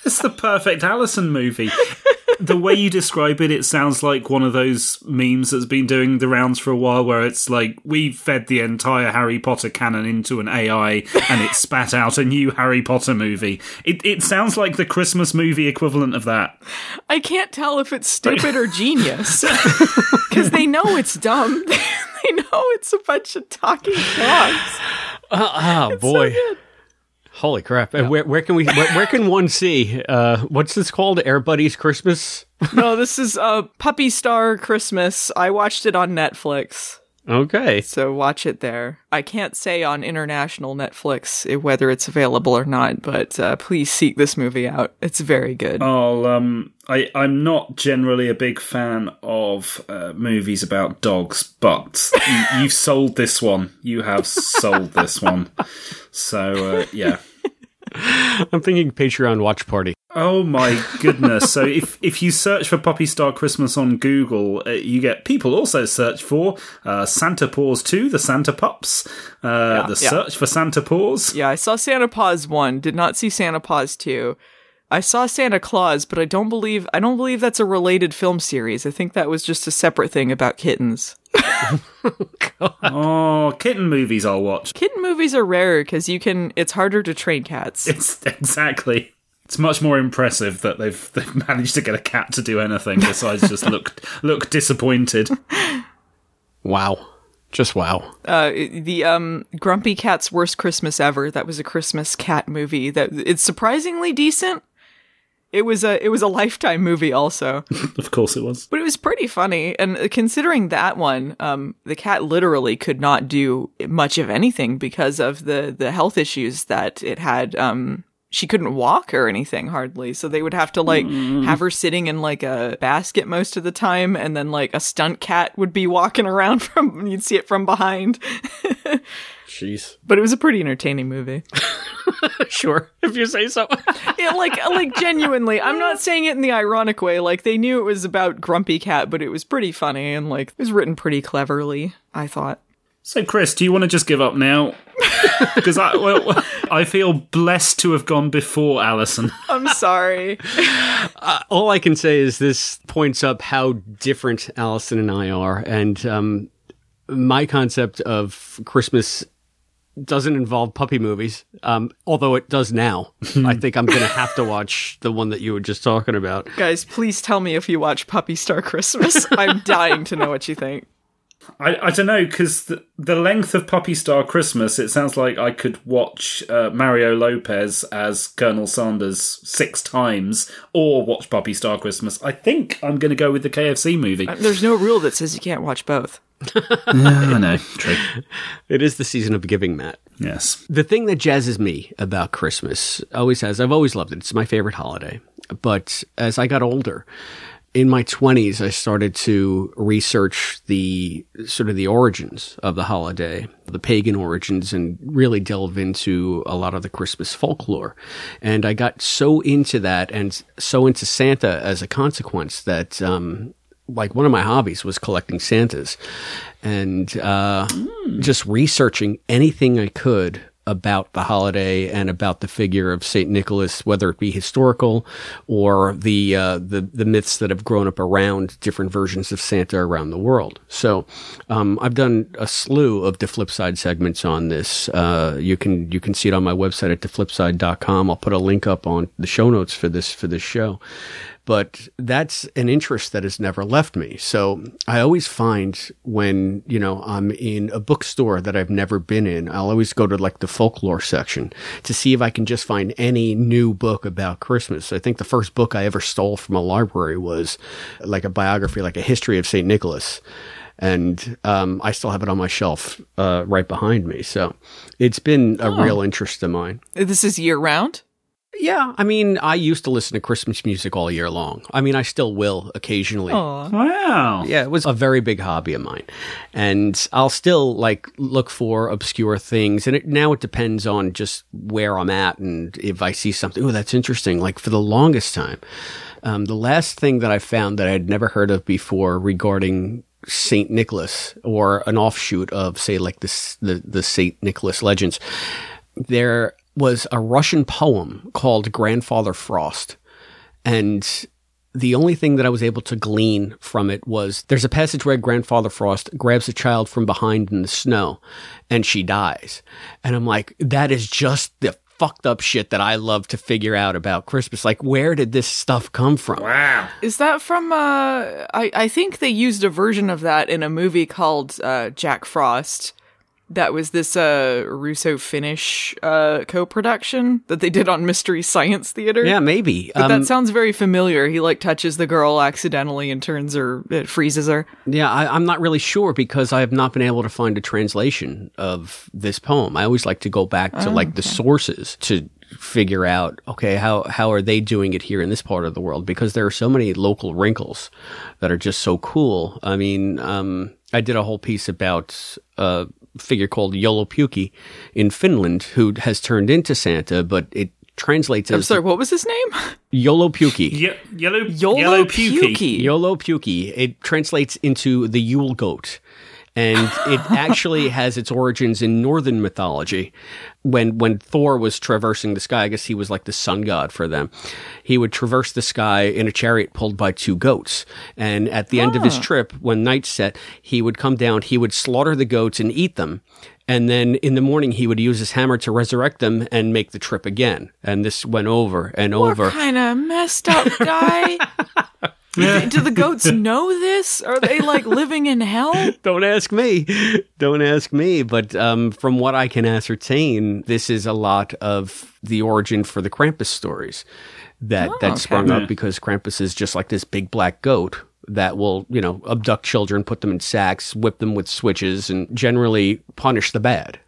[SPEAKER 3] It's the perfect Allison movie the way you describe it, it sounds like one of those memes that's been doing the rounds for a while, where it's like we fed the entire Harry Potter canon into an AI and it spat out a new Harry Potter movie. It it sounds like the Christmas movie equivalent of that.
[SPEAKER 2] I can't tell if it's stupid or genius because they know it's dumb. they know it's a bunch of talking dogs. Oh,
[SPEAKER 1] boy. So Holy crap! Yeah. Where, where, can we? Where, where can one see? Uh, what's this called? Air Buddies Christmas?
[SPEAKER 2] no, this is uh, Puppy Star Christmas. I watched it on Netflix.
[SPEAKER 1] Okay,
[SPEAKER 2] so watch it there. I can't say on international Netflix whether it's available or not, but uh, please seek this movie out. It's very good.
[SPEAKER 3] I'll, um, I I'm not generally a big fan of uh, movies about dogs, but you, you've sold this one. You have sold this one. So uh, yeah.
[SPEAKER 1] I'm thinking Patreon watch party.
[SPEAKER 3] Oh my goodness! so if if you search for Poppy Star Christmas on Google, uh, you get people also search for uh, Santa Paws Two, the Santa Pups, uh, yeah, the yeah. search for Santa Paws.
[SPEAKER 2] Yeah, I saw Santa Paws One, did not see Santa Paws Two. I saw Santa Claus, but I don't believe I don't believe that's a related film series. I think that was just a separate thing about kittens.
[SPEAKER 3] oh, oh, kitten movies I'll watch.
[SPEAKER 2] Kitten movies are rarer because you can. It's harder to train cats.
[SPEAKER 3] It's exactly. It's much more impressive that they've they've managed to get a cat to do anything besides just look look disappointed.
[SPEAKER 1] Wow. Just wow.
[SPEAKER 2] Uh, the um, Grumpy Cat's Worst Christmas Ever. That was a Christmas cat movie. That it's surprisingly decent. It was a it was a lifetime movie also.
[SPEAKER 3] of course it was.
[SPEAKER 2] But it was pretty funny and considering that one um, the cat literally could not do much of anything because of the the health issues that it had um, she couldn't walk or anything hardly. So they would have to like mm. have her sitting in like a basket most of the time, and then like a stunt cat would be walking around from you'd see it from behind.
[SPEAKER 1] Jeez.
[SPEAKER 2] But it was a pretty entertaining movie.
[SPEAKER 1] sure, if you say so.
[SPEAKER 2] yeah, like like genuinely. I'm not saying it in the ironic way. Like they knew it was about Grumpy Cat, but it was pretty funny and like it was written pretty cleverly, I thought.
[SPEAKER 3] So, Chris, do you want to just give up now? Because I, well, I feel blessed to have gone before Allison.
[SPEAKER 2] I'm sorry.
[SPEAKER 1] Uh, all I can say is this points up how different Allison and I are, and um, my concept of Christmas doesn't involve puppy movies. Um, although it does now. I think I'm going to have to watch the one that you were just talking about.
[SPEAKER 2] Guys, please tell me if you watch Puppy Star Christmas. I'm dying to know what you think.
[SPEAKER 3] I, I don't know because the, the, length of Puppy Star Christmas, it sounds like I could watch uh, Mario Lopez as Colonel Sanders six times, or watch Puppy Star Christmas. I think I'm going to go with the KFC movie. Uh,
[SPEAKER 2] there's no rule that says you can't watch both.
[SPEAKER 3] yeah, I know. True.
[SPEAKER 1] It is the season of giving, Matt.
[SPEAKER 3] Yes.
[SPEAKER 1] The thing that jazzes me about Christmas always has. I've always loved it. It's my favorite holiday. But as I got older, in my 20s i started to research the sort of the origins of the holiday the pagan origins and really delve into a lot of the christmas folklore and i got so into that and so into santa as a consequence that um, like one of my hobbies was collecting santas and uh, mm. just researching anything i could about the holiday and about the figure of Saint Nicholas, whether it be historical or the uh, the, the myths that have grown up around different versions of Santa around the world. So um, I've done a slew of the flip side segments on this. Uh, you can you can see it on my website at theflipside.com. I'll put a link up on the show notes for this for this show but that's an interest that has never left me. So I always find when, you know, I'm in a bookstore that I've never been in, I'll always go to like the folklore section to see if I can just find any new book about Christmas. I think the first book I ever stole from a library was like a biography, like a history of St. Nicholas. And um, I still have it on my shelf uh, right behind me. So it's been a oh. real interest of mine.
[SPEAKER 2] This is year round?
[SPEAKER 1] Yeah, I mean, I used to listen to Christmas music all year long. I mean, I still will occasionally.
[SPEAKER 2] Aww. Wow.
[SPEAKER 1] Yeah, it was a very big hobby of mine. And I'll still like look for obscure things. And it, now it depends on just where I'm at and if I see something, oh, that's interesting. Like for the longest time, um, the last thing that I found that I had never heard of before regarding Saint Nicholas or an offshoot of, say, like the, the Saint Nicholas legends, there was a Russian poem called Grandfather Frost. And the only thing that I was able to glean from it was there's a passage where Grandfather Frost grabs a child from behind in the snow and she dies. And I'm like, that is just the fucked up shit that I love to figure out about Christmas. Like, where did this stuff come from?
[SPEAKER 2] Wow. Is that from, uh, I, I think they used a version of that in a movie called uh, Jack Frost that was this uh, Russo Finnish uh, co production that they did on Mystery Science Theater.
[SPEAKER 1] Yeah, maybe.
[SPEAKER 2] But um, that sounds very familiar. He like touches the girl accidentally and turns her, it freezes her.
[SPEAKER 1] Yeah, I, am not really sure because I have not been able to find a translation of this poem. I always like to go back to oh, like okay. the sources to figure out okay how how are they doing it here in this part of the world because there are so many local wrinkles that are just so cool i mean um, i did a whole piece about uh, figure called Joulupukki in Finland who has turned into Santa, but it translates
[SPEAKER 2] I'm
[SPEAKER 1] as.
[SPEAKER 2] I'm sorry, what was his name?
[SPEAKER 1] Joulupukki. Ye-
[SPEAKER 2] yellow, Joulupukki. Joulupukki.
[SPEAKER 1] Joulupukki. It translates into the Yule goat and it actually has its origins in northern mythology. When when Thor was traversing the sky, I guess he was like the sun god for them. He would traverse the sky in a chariot pulled by two goats, and at the oh. end of his ah. trip, when night set, he would come down. He would slaughter the goats and eat them, and then in the morning he would use his hammer to resurrect them and make the trip again. And this went over and what over. Kind
[SPEAKER 2] of messed up guy. Do the goats know this? Are they like living in hell?
[SPEAKER 1] Don't ask me. Don't ask me. But um, from what I can ascertain, this is a lot of the origin for the Krampus stories that, oh, that okay. sprung up because Krampus is just like this big black goat that will, you know, abduct children, put them in sacks, whip them with switches, and generally punish the bad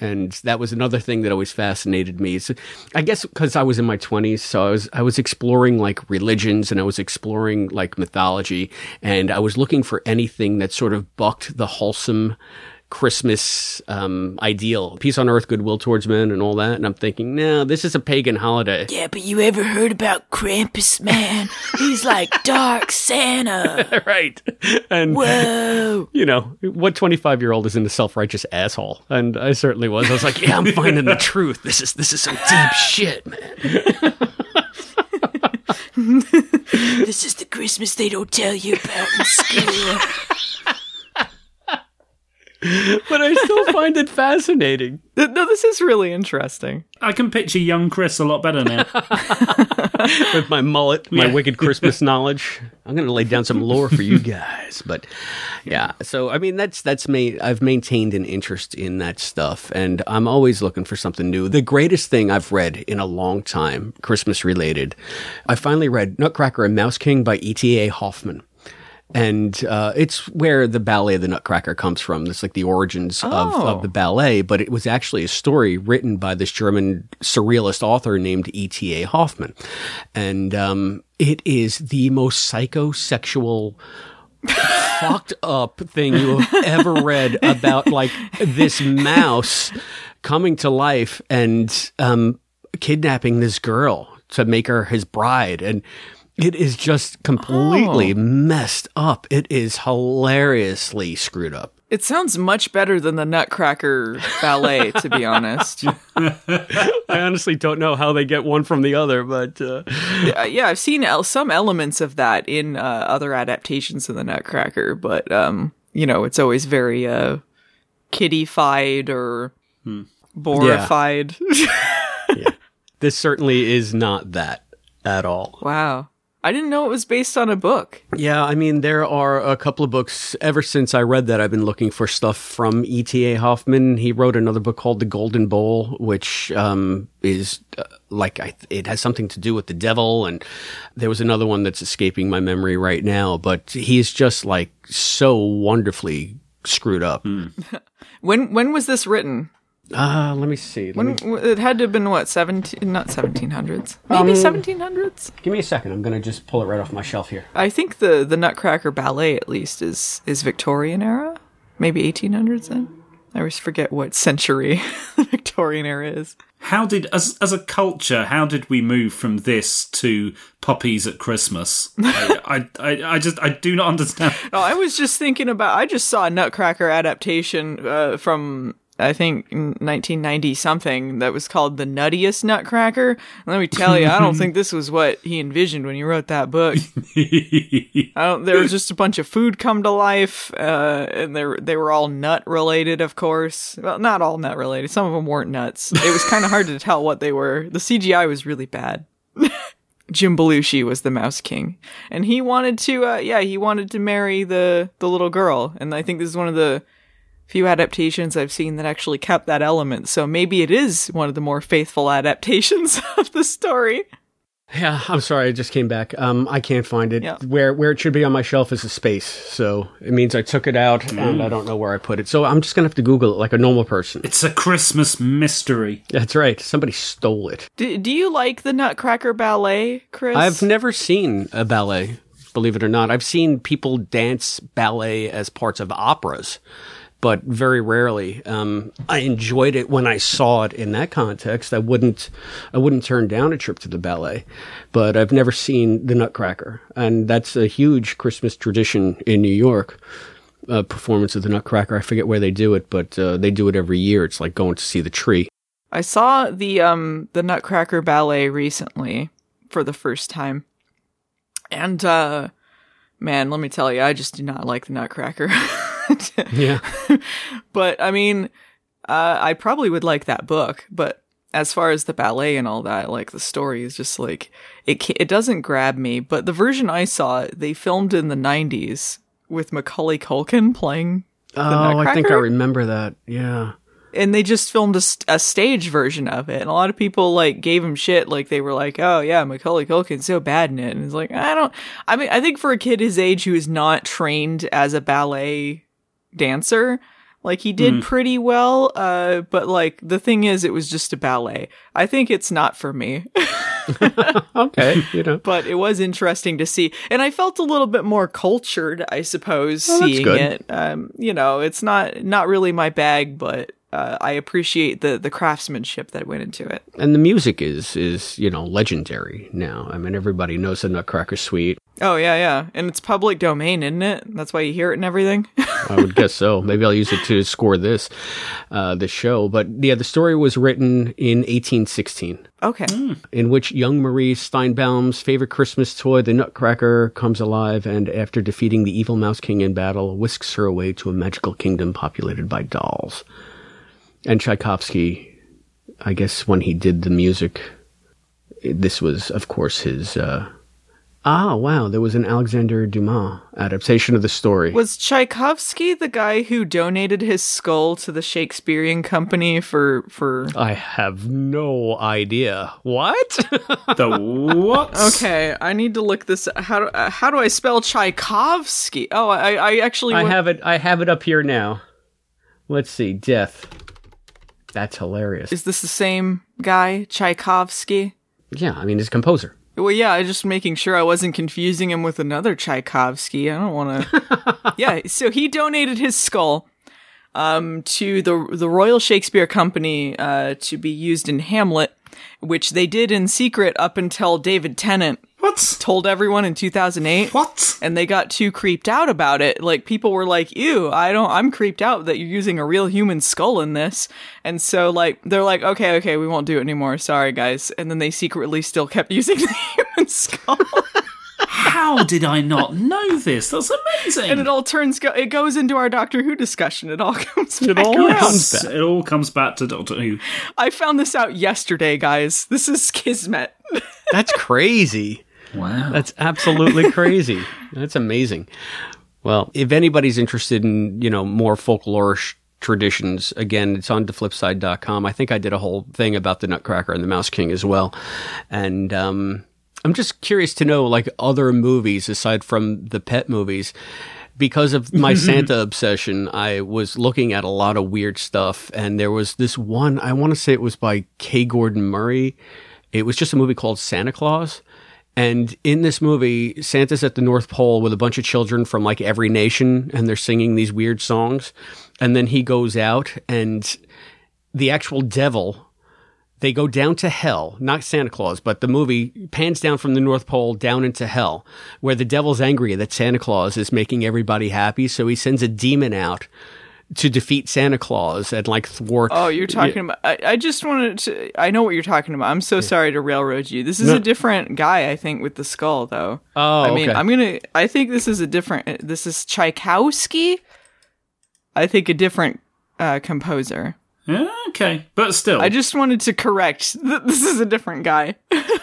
[SPEAKER 1] and that was another thing that always fascinated me. So I guess because I was in my twenties, so I was I was exploring like religions and I was exploring like mythology, and I was looking for anything that sort of bucked the wholesome Christmas um, ideal, peace on earth, goodwill towards men, and all that. And I'm thinking, no, this is a pagan holiday.
[SPEAKER 2] Yeah, but you ever heard about Krampus, man? He's like dark Santa,
[SPEAKER 1] right? And whoa, you know what? Twenty five year old is in the self righteous asshole, and I certainly was. I was like, yeah, I'm finding the truth. This is this is some deep shit, man.
[SPEAKER 2] this is the Christmas they don't tell you about in school.
[SPEAKER 1] but I still find it fascinating. No, this is really interesting.
[SPEAKER 3] I can picture young Chris a lot better now.
[SPEAKER 1] With my mullet, my yeah. wicked Christmas knowledge, I'm going to lay down some lore for you guys. But yeah, so I mean, that's that's me. I've maintained an interest in that stuff, and I'm always looking for something new. The greatest thing I've read in a long time, Christmas related, I finally read Nutcracker and Mouse King by E.T.A. Hoffmann and uh, it's where the ballet of the Nutcracker comes from. It's like the origins oh. of, of, oh. the ballet, but it was actually a story written by this German surrealist author named E.T.A. Hoffmann, and um, it is the most psychosexual. fucked up thing you have ever read about like this mouse coming to life and um, kidnapping this girl to make her his bride and it is just completely oh. messed up. It is hilariously screwed up.
[SPEAKER 2] It sounds much better than the Nutcracker ballet, to be honest.
[SPEAKER 1] I honestly don't know how they get one from the other, but uh...
[SPEAKER 2] yeah, yeah, I've seen el- some elements of that in uh, other adaptations of the Nutcracker, but um, you know, it's always very uh, kiddified or hmm. borified. Yeah.
[SPEAKER 1] yeah. This certainly is not that at all.
[SPEAKER 2] Wow. I didn't know it was based on a book.
[SPEAKER 1] Yeah, I mean, there are a couple of books. Ever since I read that, I've been looking for stuff from E.T.A. Hoffmann. He wrote another book called The Golden Bowl, which um, is uh, like I, it has something to do with the devil. And there was another one that's escaping my memory right now, but he's just like so wonderfully screwed up.
[SPEAKER 2] Mm. when when was this written?
[SPEAKER 1] Uh, let me see. Let
[SPEAKER 2] when, me... It had to have been what seventeen, not seventeen hundreds, maybe um, seventeen hundreds.
[SPEAKER 1] um, Give me a second. I'm gonna just pull it right off my shelf here.
[SPEAKER 2] I think the the Nutcracker ballet at least is is Victorian era, maybe eighteen hundreds. Then I always forget what century the Victorian era is.
[SPEAKER 3] How did as as a culture, how did we move from this to puppies at Christmas? I, I, I, I just I do not understand.
[SPEAKER 2] No, oh, I was just thinking about. I just saw a Nutcracker adaptation uh, from I think 1990 something that was called The Nuttiest Nutcracker. Let me tell you, I don't think this was what he envisioned when he wrote that book. there was just a bunch of food come to life, uh, and they were, they were all nut related, of course. Well, not all nut related. Some of them weren't nuts. It was kind of hard to tell what they were. The CGI was really bad. Jim Belushi was the Mouse King, and he wanted to, uh, yeah, he wanted to marry the the little girl, and I think this is one of the few adaptations I've seen that actually kept that element, so maybe it is one of the more faithful adaptations of the story.
[SPEAKER 1] Yeah, I'm sorry, I just came back. Um, I can't find it. Yeah. Where where it should be on my shelf is a space, so it means I took it out mm. and I don't know where I put it. So I'm just gonna have to Google it like a normal person.
[SPEAKER 3] It's a Christmas mystery.
[SPEAKER 1] That's right. Somebody stole it.
[SPEAKER 2] do you like the Nutcracker ballet, Chris?
[SPEAKER 1] I've never seen a ballet. Believe it or not, I've seen people dance ballet as parts of operas but very rarely. Um, I enjoyed it when I saw it in that context. I wouldn't, I wouldn't turn down a trip to the ballet, but I've never seen the Nutcracker, and that's a huge Christmas tradition in New York. A uh, performance of the Nutcracker. I forget where they do it, but uh, they do it every year. It's like going to see the tree.
[SPEAKER 2] I saw the um the Nutcracker ballet recently for the first time, and uh, man, let me tell you, I just do not like the Nutcracker.
[SPEAKER 1] yeah.
[SPEAKER 2] but I mean, uh, I probably would like that book, but as far as the ballet and all that, like the story is just like it it doesn't grab me. But the version I saw, they filmed in the '90s with Macaulay Culkin playing.
[SPEAKER 1] oh, I think I remember that. Yeah.
[SPEAKER 2] And they just filmed a, a, stage version of it, and a lot of people like gave him shit. Like they were like, "Oh yeah, Macaulay Culkin's so bad in it," and it's like, I don't. I mean, I think for a kid his age who is not trained as a ballet dancer. Like he did mm pretty well, uh, but like the thing is, it was just a ballet. I think it's not for me.
[SPEAKER 1] okay, you
[SPEAKER 2] know. But it was interesting to see, and I felt a little bit more cultured, I suppose, well, oh, seeing it. Um, you know, it's not not really my bag, but uh, I appreciate the the craftsmanship that went into it.
[SPEAKER 1] And the music is is you know legendary now. I mean, everybody knows the Nutcracker Suite.
[SPEAKER 2] Oh yeah, yeah, and it's public domain, isn't it? That's why you hear it and everything.
[SPEAKER 1] I would guess so. Maybe I'll use it to score this, uh, this show. But yeah, the story was written in 1816.
[SPEAKER 2] Okay. Mm.
[SPEAKER 1] In which young Marie Steinbaum's favorite Christmas toy, the Nutcracker, comes alive and, after defeating the evil Mouse King in battle, whisks her away to a magical kingdom populated by dolls. And Tchaikovsky, I guess when he did the music, this was, of course, his. Uh, Ah, wow, there was an Alexander Dumas adaptation of the story.
[SPEAKER 2] Was Tchaikovsky the guy who donated his skull to the Shakespearean Company for for
[SPEAKER 1] I have no idea. What? the what?
[SPEAKER 2] Okay, I need to look this how do, uh, how do I spell Tchaikovsky? Oh, I I actually
[SPEAKER 1] went... I have it I have it up here now. Let's see, death. That's hilarious.
[SPEAKER 2] Is this the same guy, Tchaikovsky?
[SPEAKER 1] Yeah, I mean, he's composer.
[SPEAKER 2] Well, yeah, I just making sure I wasn't confusing him with another Tchaikovsky. I don't want to. yeah, so he donated his skull um, to the the Royal Shakespeare Company uh, to be used in Hamlet, which they did in secret up until David Tennant
[SPEAKER 1] what?
[SPEAKER 2] Told everyone in 2008.
[SPEAKER 1] What?
[SPEAKER 2] And they got too creeped out about it. Like people were like, "Ew, I don't I'm creeped out that you're using a real human skull in this." And so like they're like, "Okay, okay, we won't do it anymore. Sorry, guys." And then they secretly still kept using the human skull.
[SPEAKER 3] How did I not know this? That's amazing.
[SPEAKER 2] And it all turns go- it goes into our Doctor Who discussion. It all comes it back all comes
[SPEAKER 3] it all comes back to Doctor Who.
[SPEAKER 2] I found this out yesterday, guys. This is kismet.
[SPEAKER 1] That's crazy.
[SPEAKER 3] Wow.
[SPEAKER 1] That's absolutely crazy. That's amazing. Well, if anybody's interested in, you know, more folklorish traditions, again, it's on theflipside.com. I think I did a whole thing about the Nutcracker and the Mouse King as well. And um, I'm just curious to know, like, other movies aside from the pet movies. Because of my Santa obsession, I was looking at a lot of weird stuff. And there was this one, I want to say it was by K. Gordon Murray. It was just a movie called Santa Claus and in this movie, Santa's at the North Pole with a bunch of children from like every nation, and they're singing these weird songs. And then he goes out, and the actual devil, they go down to hell, not Santa Claus, but the movie pans down from the North Pole down into hell, where the devil's angry that Santa Claus is making everybody happy. So he sends a demon out to defeat Santa Claus and like thwart.
[SPEAKER 2] Oh, you're talking yeah. about. I, I, just wanted to. I know what you're talking about. I'm so yeah. sorry to railroad you. This is no. a different guy, I think, with the skull though.
[SPEAKER 1] Oh,
[SPEAKER 2] I mean, okay. I'm gonna. I think this is a different. This is Tchaikovsky. I think a different uh, composer.
[SPEAKER 3] okay, but still,
[SPEAKER 2] I just wanted to correct. Th- this is a different guy.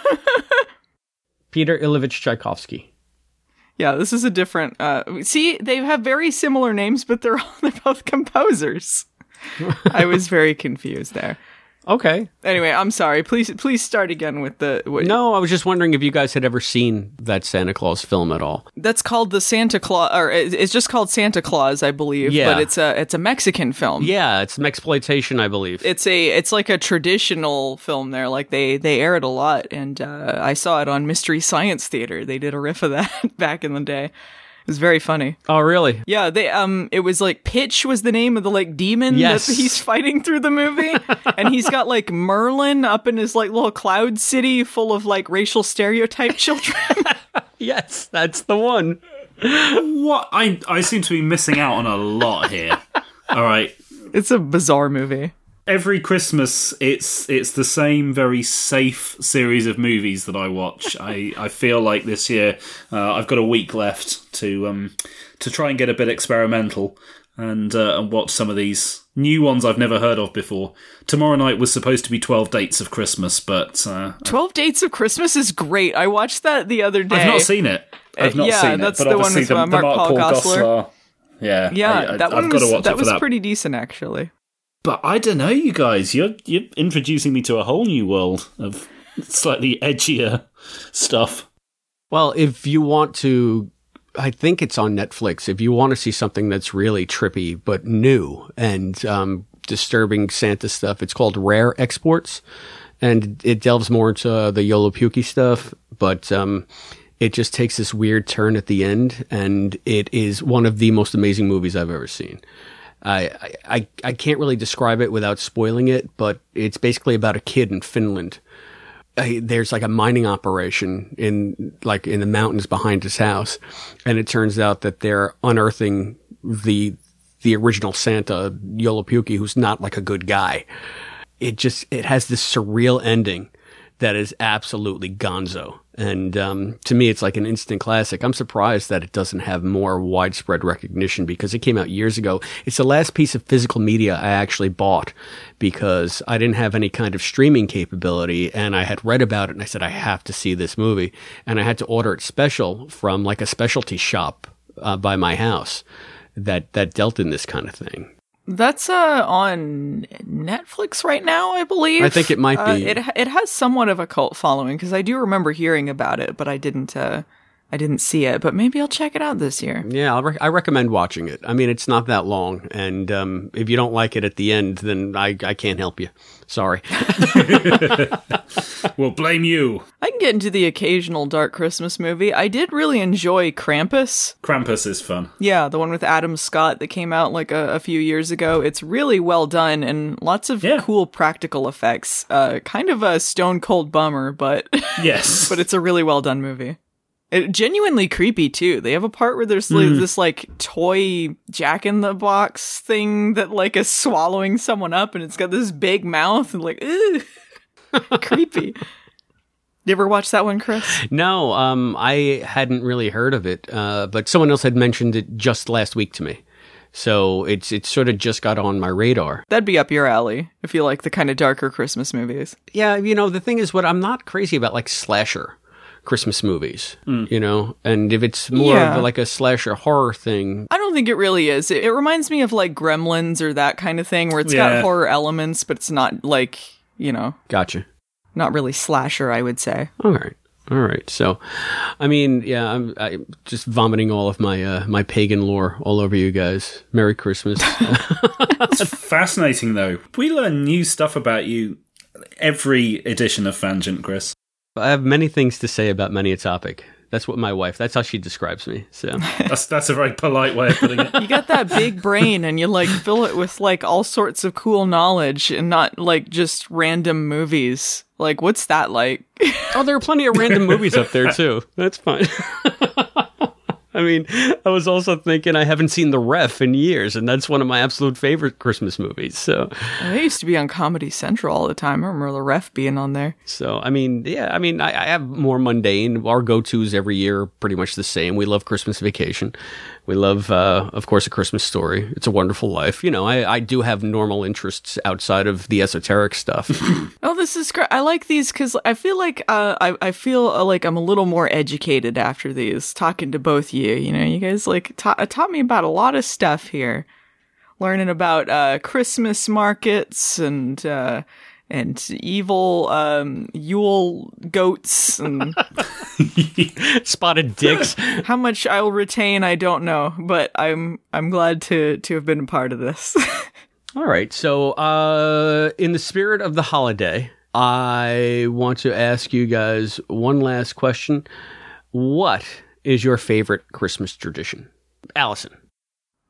[SPEAKER 1] Peter Ilovich Tchaikovsky.
[SPEAKER 2] Yeah, this is a different. Uh, see, they have very similar names, but they're all, they're both composers. I was very confused there.
[SPEAKER 1] Okay.
[SPEAKER 2] Anyway, I'm sorry. Please, please start again with the. What,
[SPEAKER 1] no, I was just wondering if you guys had ever seen that Santa Claus film at all.
[SPEAKER 2] That's called the Santa Claus, or it's just called Santa Claus, I believe. Yeah. But it's a it's a Mexican film.
[SPEAKER 1] Yeah, it's exploitation, I believe.
[SPEAKER 2] It's a it's like a traditional film there. Like they they air it a lot, and uh, I saw it on Mystery Science Theater. They did a riff of that back in the day. It was very funny.
[SPEAKER 1] Oh, really?
[SPEAKER 2] Yeah, they um it was like Pitch was the name of the like demon yes. that he's fighting through the movie and he's got like Merlin up in his like little cloud city full of like racial stereotype children. yes, that's the one.
[SPEAKER 3] What I I seem to be missing out on a lot here. All right.
[SPEAKER 2] It's a bizarre movie
[SPEAKER 3] every Christmas, it's it's the same very safe series of movies that I watch. I, I feel like this year uh, I've got a week left to um, to try and get a bit experimental and uh, and watch some of these new ones I've never heard of before. Tomorrow night was supposed to be Twelve Dates of Christmas, but uh,
[SPEAKER 2] Twelve Dates of Christmas is great. I watched that the other day.
[SPEAKER 3] I've not seen it. Uh, I've not yeah, seen that's it.
[SPEAKER 2] that's the one with the, uh, Mark, the Mark Paul, Paul Gosselaar. Gosselaar. Yeah, yeah, I, I, that one I've was, that was that. pretty decent actually.
[SPEAKER 3] But I don't know, you guys. You're you're introducing me to a whole new world of slightly edgier stuff.
[SPEAKER 1] Well, if you want to, I think it's on Netflix. If you want to see something that's really trippy but new and um, disturbing Santa stuff, it's called Rare Exports, and it delves more into the Joulupukki stuff, but. Um, it just takes this weird turn at the end, and it is one of the most amazing movies I've ever seen. I, I I can't really describe it without spoiling it, but it's basically about a kid in Finland. I, uh, there's like a mining operation in like in the mountains behind his house, and it turns out that they're unearthing the the original Santa Joulupukki, who's not like a good guy. It just it has this surreal ending that is absolutely gonzo. And um, to me, it's like an instant classic. I'm surprised that it doesn't have more widespread recognition because it came out years ago. It's the last piece of physical media I actually bought because I didn't have any kind of streaming capability. And I had read about it and I said, I have to see this movie. And I had to order it special from like a specialty shop uh, by my house that, that dealt in this kind of thing.
[SPEAKER 2] That's uh, on Netflix right now, I believe. I
[SPEAKER 1] think it might uh,
[SPEAKER 2] be. Uh, it it has somewhat of a cult following because I do remember hearing about it, but I didn't uh, I didn't see it, but maybe I'll check it out this year.
[SPEAKER 1] Yeah, i recommend watching it. I mean, it's not that long, and um, if you don't like it at the end, then I, I can't help you. Sorry.
[SPEAKER 3] we'll blame you.
[SPEAKER 2] I can get into the occasional dark Christmas movie. I did really enjoy Krampus.
[SPEAKER 3] Krampus is fun.
[SPEAKER 2] Yeah, the one with Adam Scott that came out like a, a few years ago. It's really well done and lots of yeah. cool practical effects. Uh, kind of a stone cold bummer, but yes, but it's a really well done movie. It, uh, genuinely creepy too. They have a part where there's mm. this like toy jack in the box thing that like is swallowing someone up, and it's got this big mouth and like, creepy. You ever watch that one, Chris?
[SPEAKER 1] No, um, I hadn't really heard of it, uh, but someone else had mentioned it just last week to me. So it's it sort of just got on my radar.
[SPEAKER 2] That'd be up your alley if you like the kind of darker Christmas movies.
[SPEAKER 1] Yeah, you know the thing is, what I'm not crazy about like slasher. Christmas movies, mm. you know? And if it's more yeah. of like a slasher horror thing.
[SPEAKER 2] I don't think it really is. It, it, reminds me of like Gremlins or that kind of thing where it's yeah. got horror elements, but it's not like, you know.
[SPEAKER 1] Gotcha.
[SPEAKER 2] Not really slasher, I would say.
[SPEAKER 1] All right. All right. So, I mean, yeah, I'm, I'm just vomiting all of my uh, my pagan lore all over you guys. Merry Christmas.
[SPEAKER 3] That's fascinating, though. We learn new stuff about you every edition of Fangent, Chris.
[SPEAKER 1] I have many things to say about many a topic. That's what my wife. That's how she describes me. So
[SPEAKER 3] that's that's a very polite way of putting it. you
[SPEAKER 2] got that big brain, and you like fill it with like all sorts of cool knowledge, and not like just random movies. Like, what's that like?
[SPEAKER 1] oh, there are plenty of random movies up there too. That's fine. I mean, I was also thinking I haven't seen The Ref in years, and that's one of my absolute favorite Christmas movies. So
[SPEAKER 2] I used to be on Comedy Central all the time. I remember The Ref being on there.
[SPEAKER 1] So I mean, yeah, I mean, I, I have more mundane. Our go tos every year are pretty much the same. We love Christmas Vacation, we love, uh, of course, A Christmas Story. It's a Wonderful Life. You know, I, I do have normal interests outside of the esoteric stuff.
[SPEAKER 2] oh, this is great. I like these because I feel like uh, I, I feel uh, like I'm a little more educated after these, talking to both you. You know, you guys like ta- uh, taught me about a lot of stuff here. Learning about uh, Christmas markets and uh, and evil um, Yule goats and
[SPEAKER 1] spotted dicks.
[SPEAKER 2] How much I'll retain, I don't know, but I'm I'm glad to to have been a part of this.
[SPEAKER 1] All right, so uh, in the spirit of the holiday, I want to ask you guys one last question. What is your favorite Christmas tradition, Allison?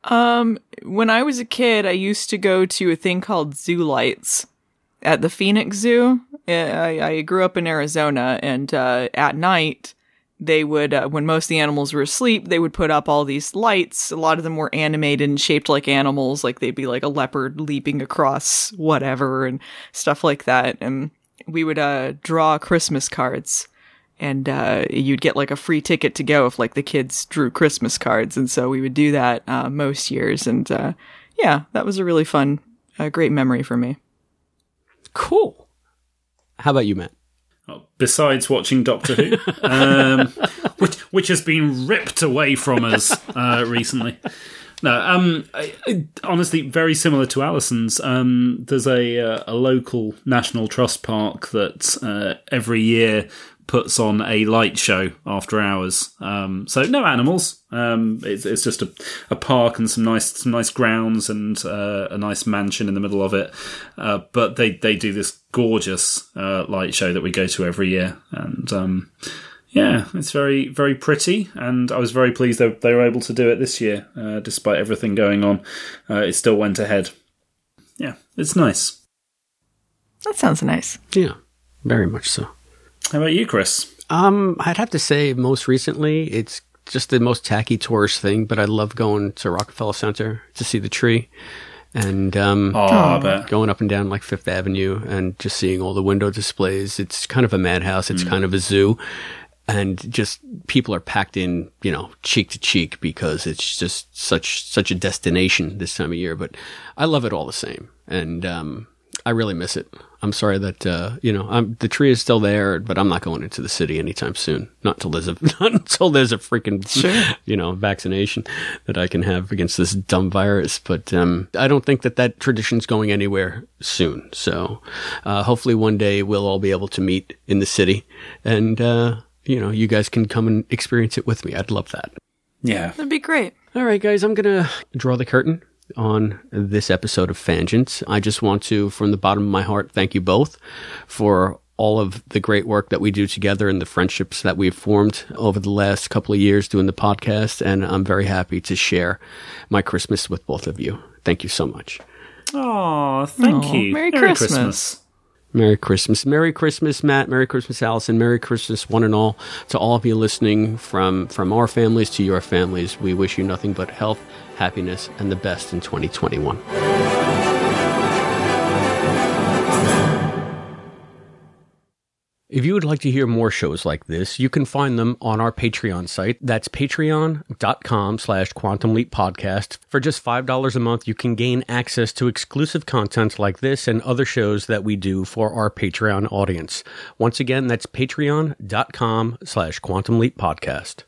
[SPEAKER 2] Um, when I was a kid, I used to go to a thing called Zoo Lights at the Phoenix Zoo. I, I grew up in Arizona, and uh, at night they would, uh, when most of the animals were asleep, they would put up all these lights. A lot of them were animated and shaped like animals, like they'd be like a leopard leaping across whatever and stuff like that. And we would uh, draw Christmas cards and uh, you'd get like a free ticket to go if like the kids drew Christmas cards, and so we would do that uh, most years, and uh, yeah, that was a really fun, uh, great memory for me.
[SPEAKER 1] Cool. How about you, Matt?
[SPEAKER 3] besides watching Doctor Who, um, which which has been ripped away from us uh, recently. No, um, I, I, honestly, very similar to Allison's. Um, there's a, a, uh, a local national trust park that uh, every year puts on a light show after hours. Um, so no animals. Um, it's, it's, just a, a, park and some nice some nice grounds and uh, a nice mansion in the middle of it. Uh, but they they do this gorgeous uh, light show that we go to every year, and um, yeah, it's very very pretty. And I was very pleased they, they were able to do it this year, uh, despite everything going on. Uh, it still went ahead. Yeah, it's nice.
[SPEAKER 2] That sounds nice. Yeah,
[SPEAKER 1] very much so.
[SPEAKER 3] How about you, Chris?
[SPEAKER 1] Um, I'd have to say most recently, it's just the most tacky tourist thing, but I love going to Rockefeller Center to see the tree and um,
[SPEAKER 3] oh,
[SPEAKER 1] going up and down like Fifth Avenue and just seeing all the window displays. It's kind of a madhouse. It's mm. kind of a zoo. And just people are packed in, you know, cheek to cheek because it's just such, such a destination this time of year. But I love it all the same. And, um, I really miss it. I'm sorry that uh, you know I'm, the tree is still there, but I'm not going into the city anytime soon. Not until there's a not until there's a freaking sure. you know vaccination that I can have against this dumb virus. But um, I don't think that that tradition's going anywhere soon. So uh, hopefully one day we'll all be able to meet in the city, and uh, you know you guys can come and experience it with me. I'd love that.
[SPEAKER 2] Yeah, that'd be great.
[SPEAKER 1] All right, guys, I'm gonna draw the curtain on this episode of Fangent. I just want to, from the bottom of my heart, thank you both for all of the great work that we do together and the friendships that we've formed over the last couple of years doing the podcast. And I'm very happy to share my Christmas with both of you. Thank you so much.
[SPEAKER 3] Oh, thank Aww.
[SPEAKER 2] you. Merry, Merry Christmas. Christmas.
[SPEAKER 1] Merry Christmas. Merry Christmas, Matt. Merry Christmas, Allison. Merry Christmas, one and all. To all of you listening from, from our families to your families, we wish you nothing but health, happiness, and the best in 2021. If you would like to hear more shows like this, you can find them on our Patreon site. That's patreon.com slash quantum leap podcast. For just $5 a month, you can gain access to exclusive content like this and other shows that we do for our Patreon audience. Once again, that's patreon.com slash quantum leap podcast.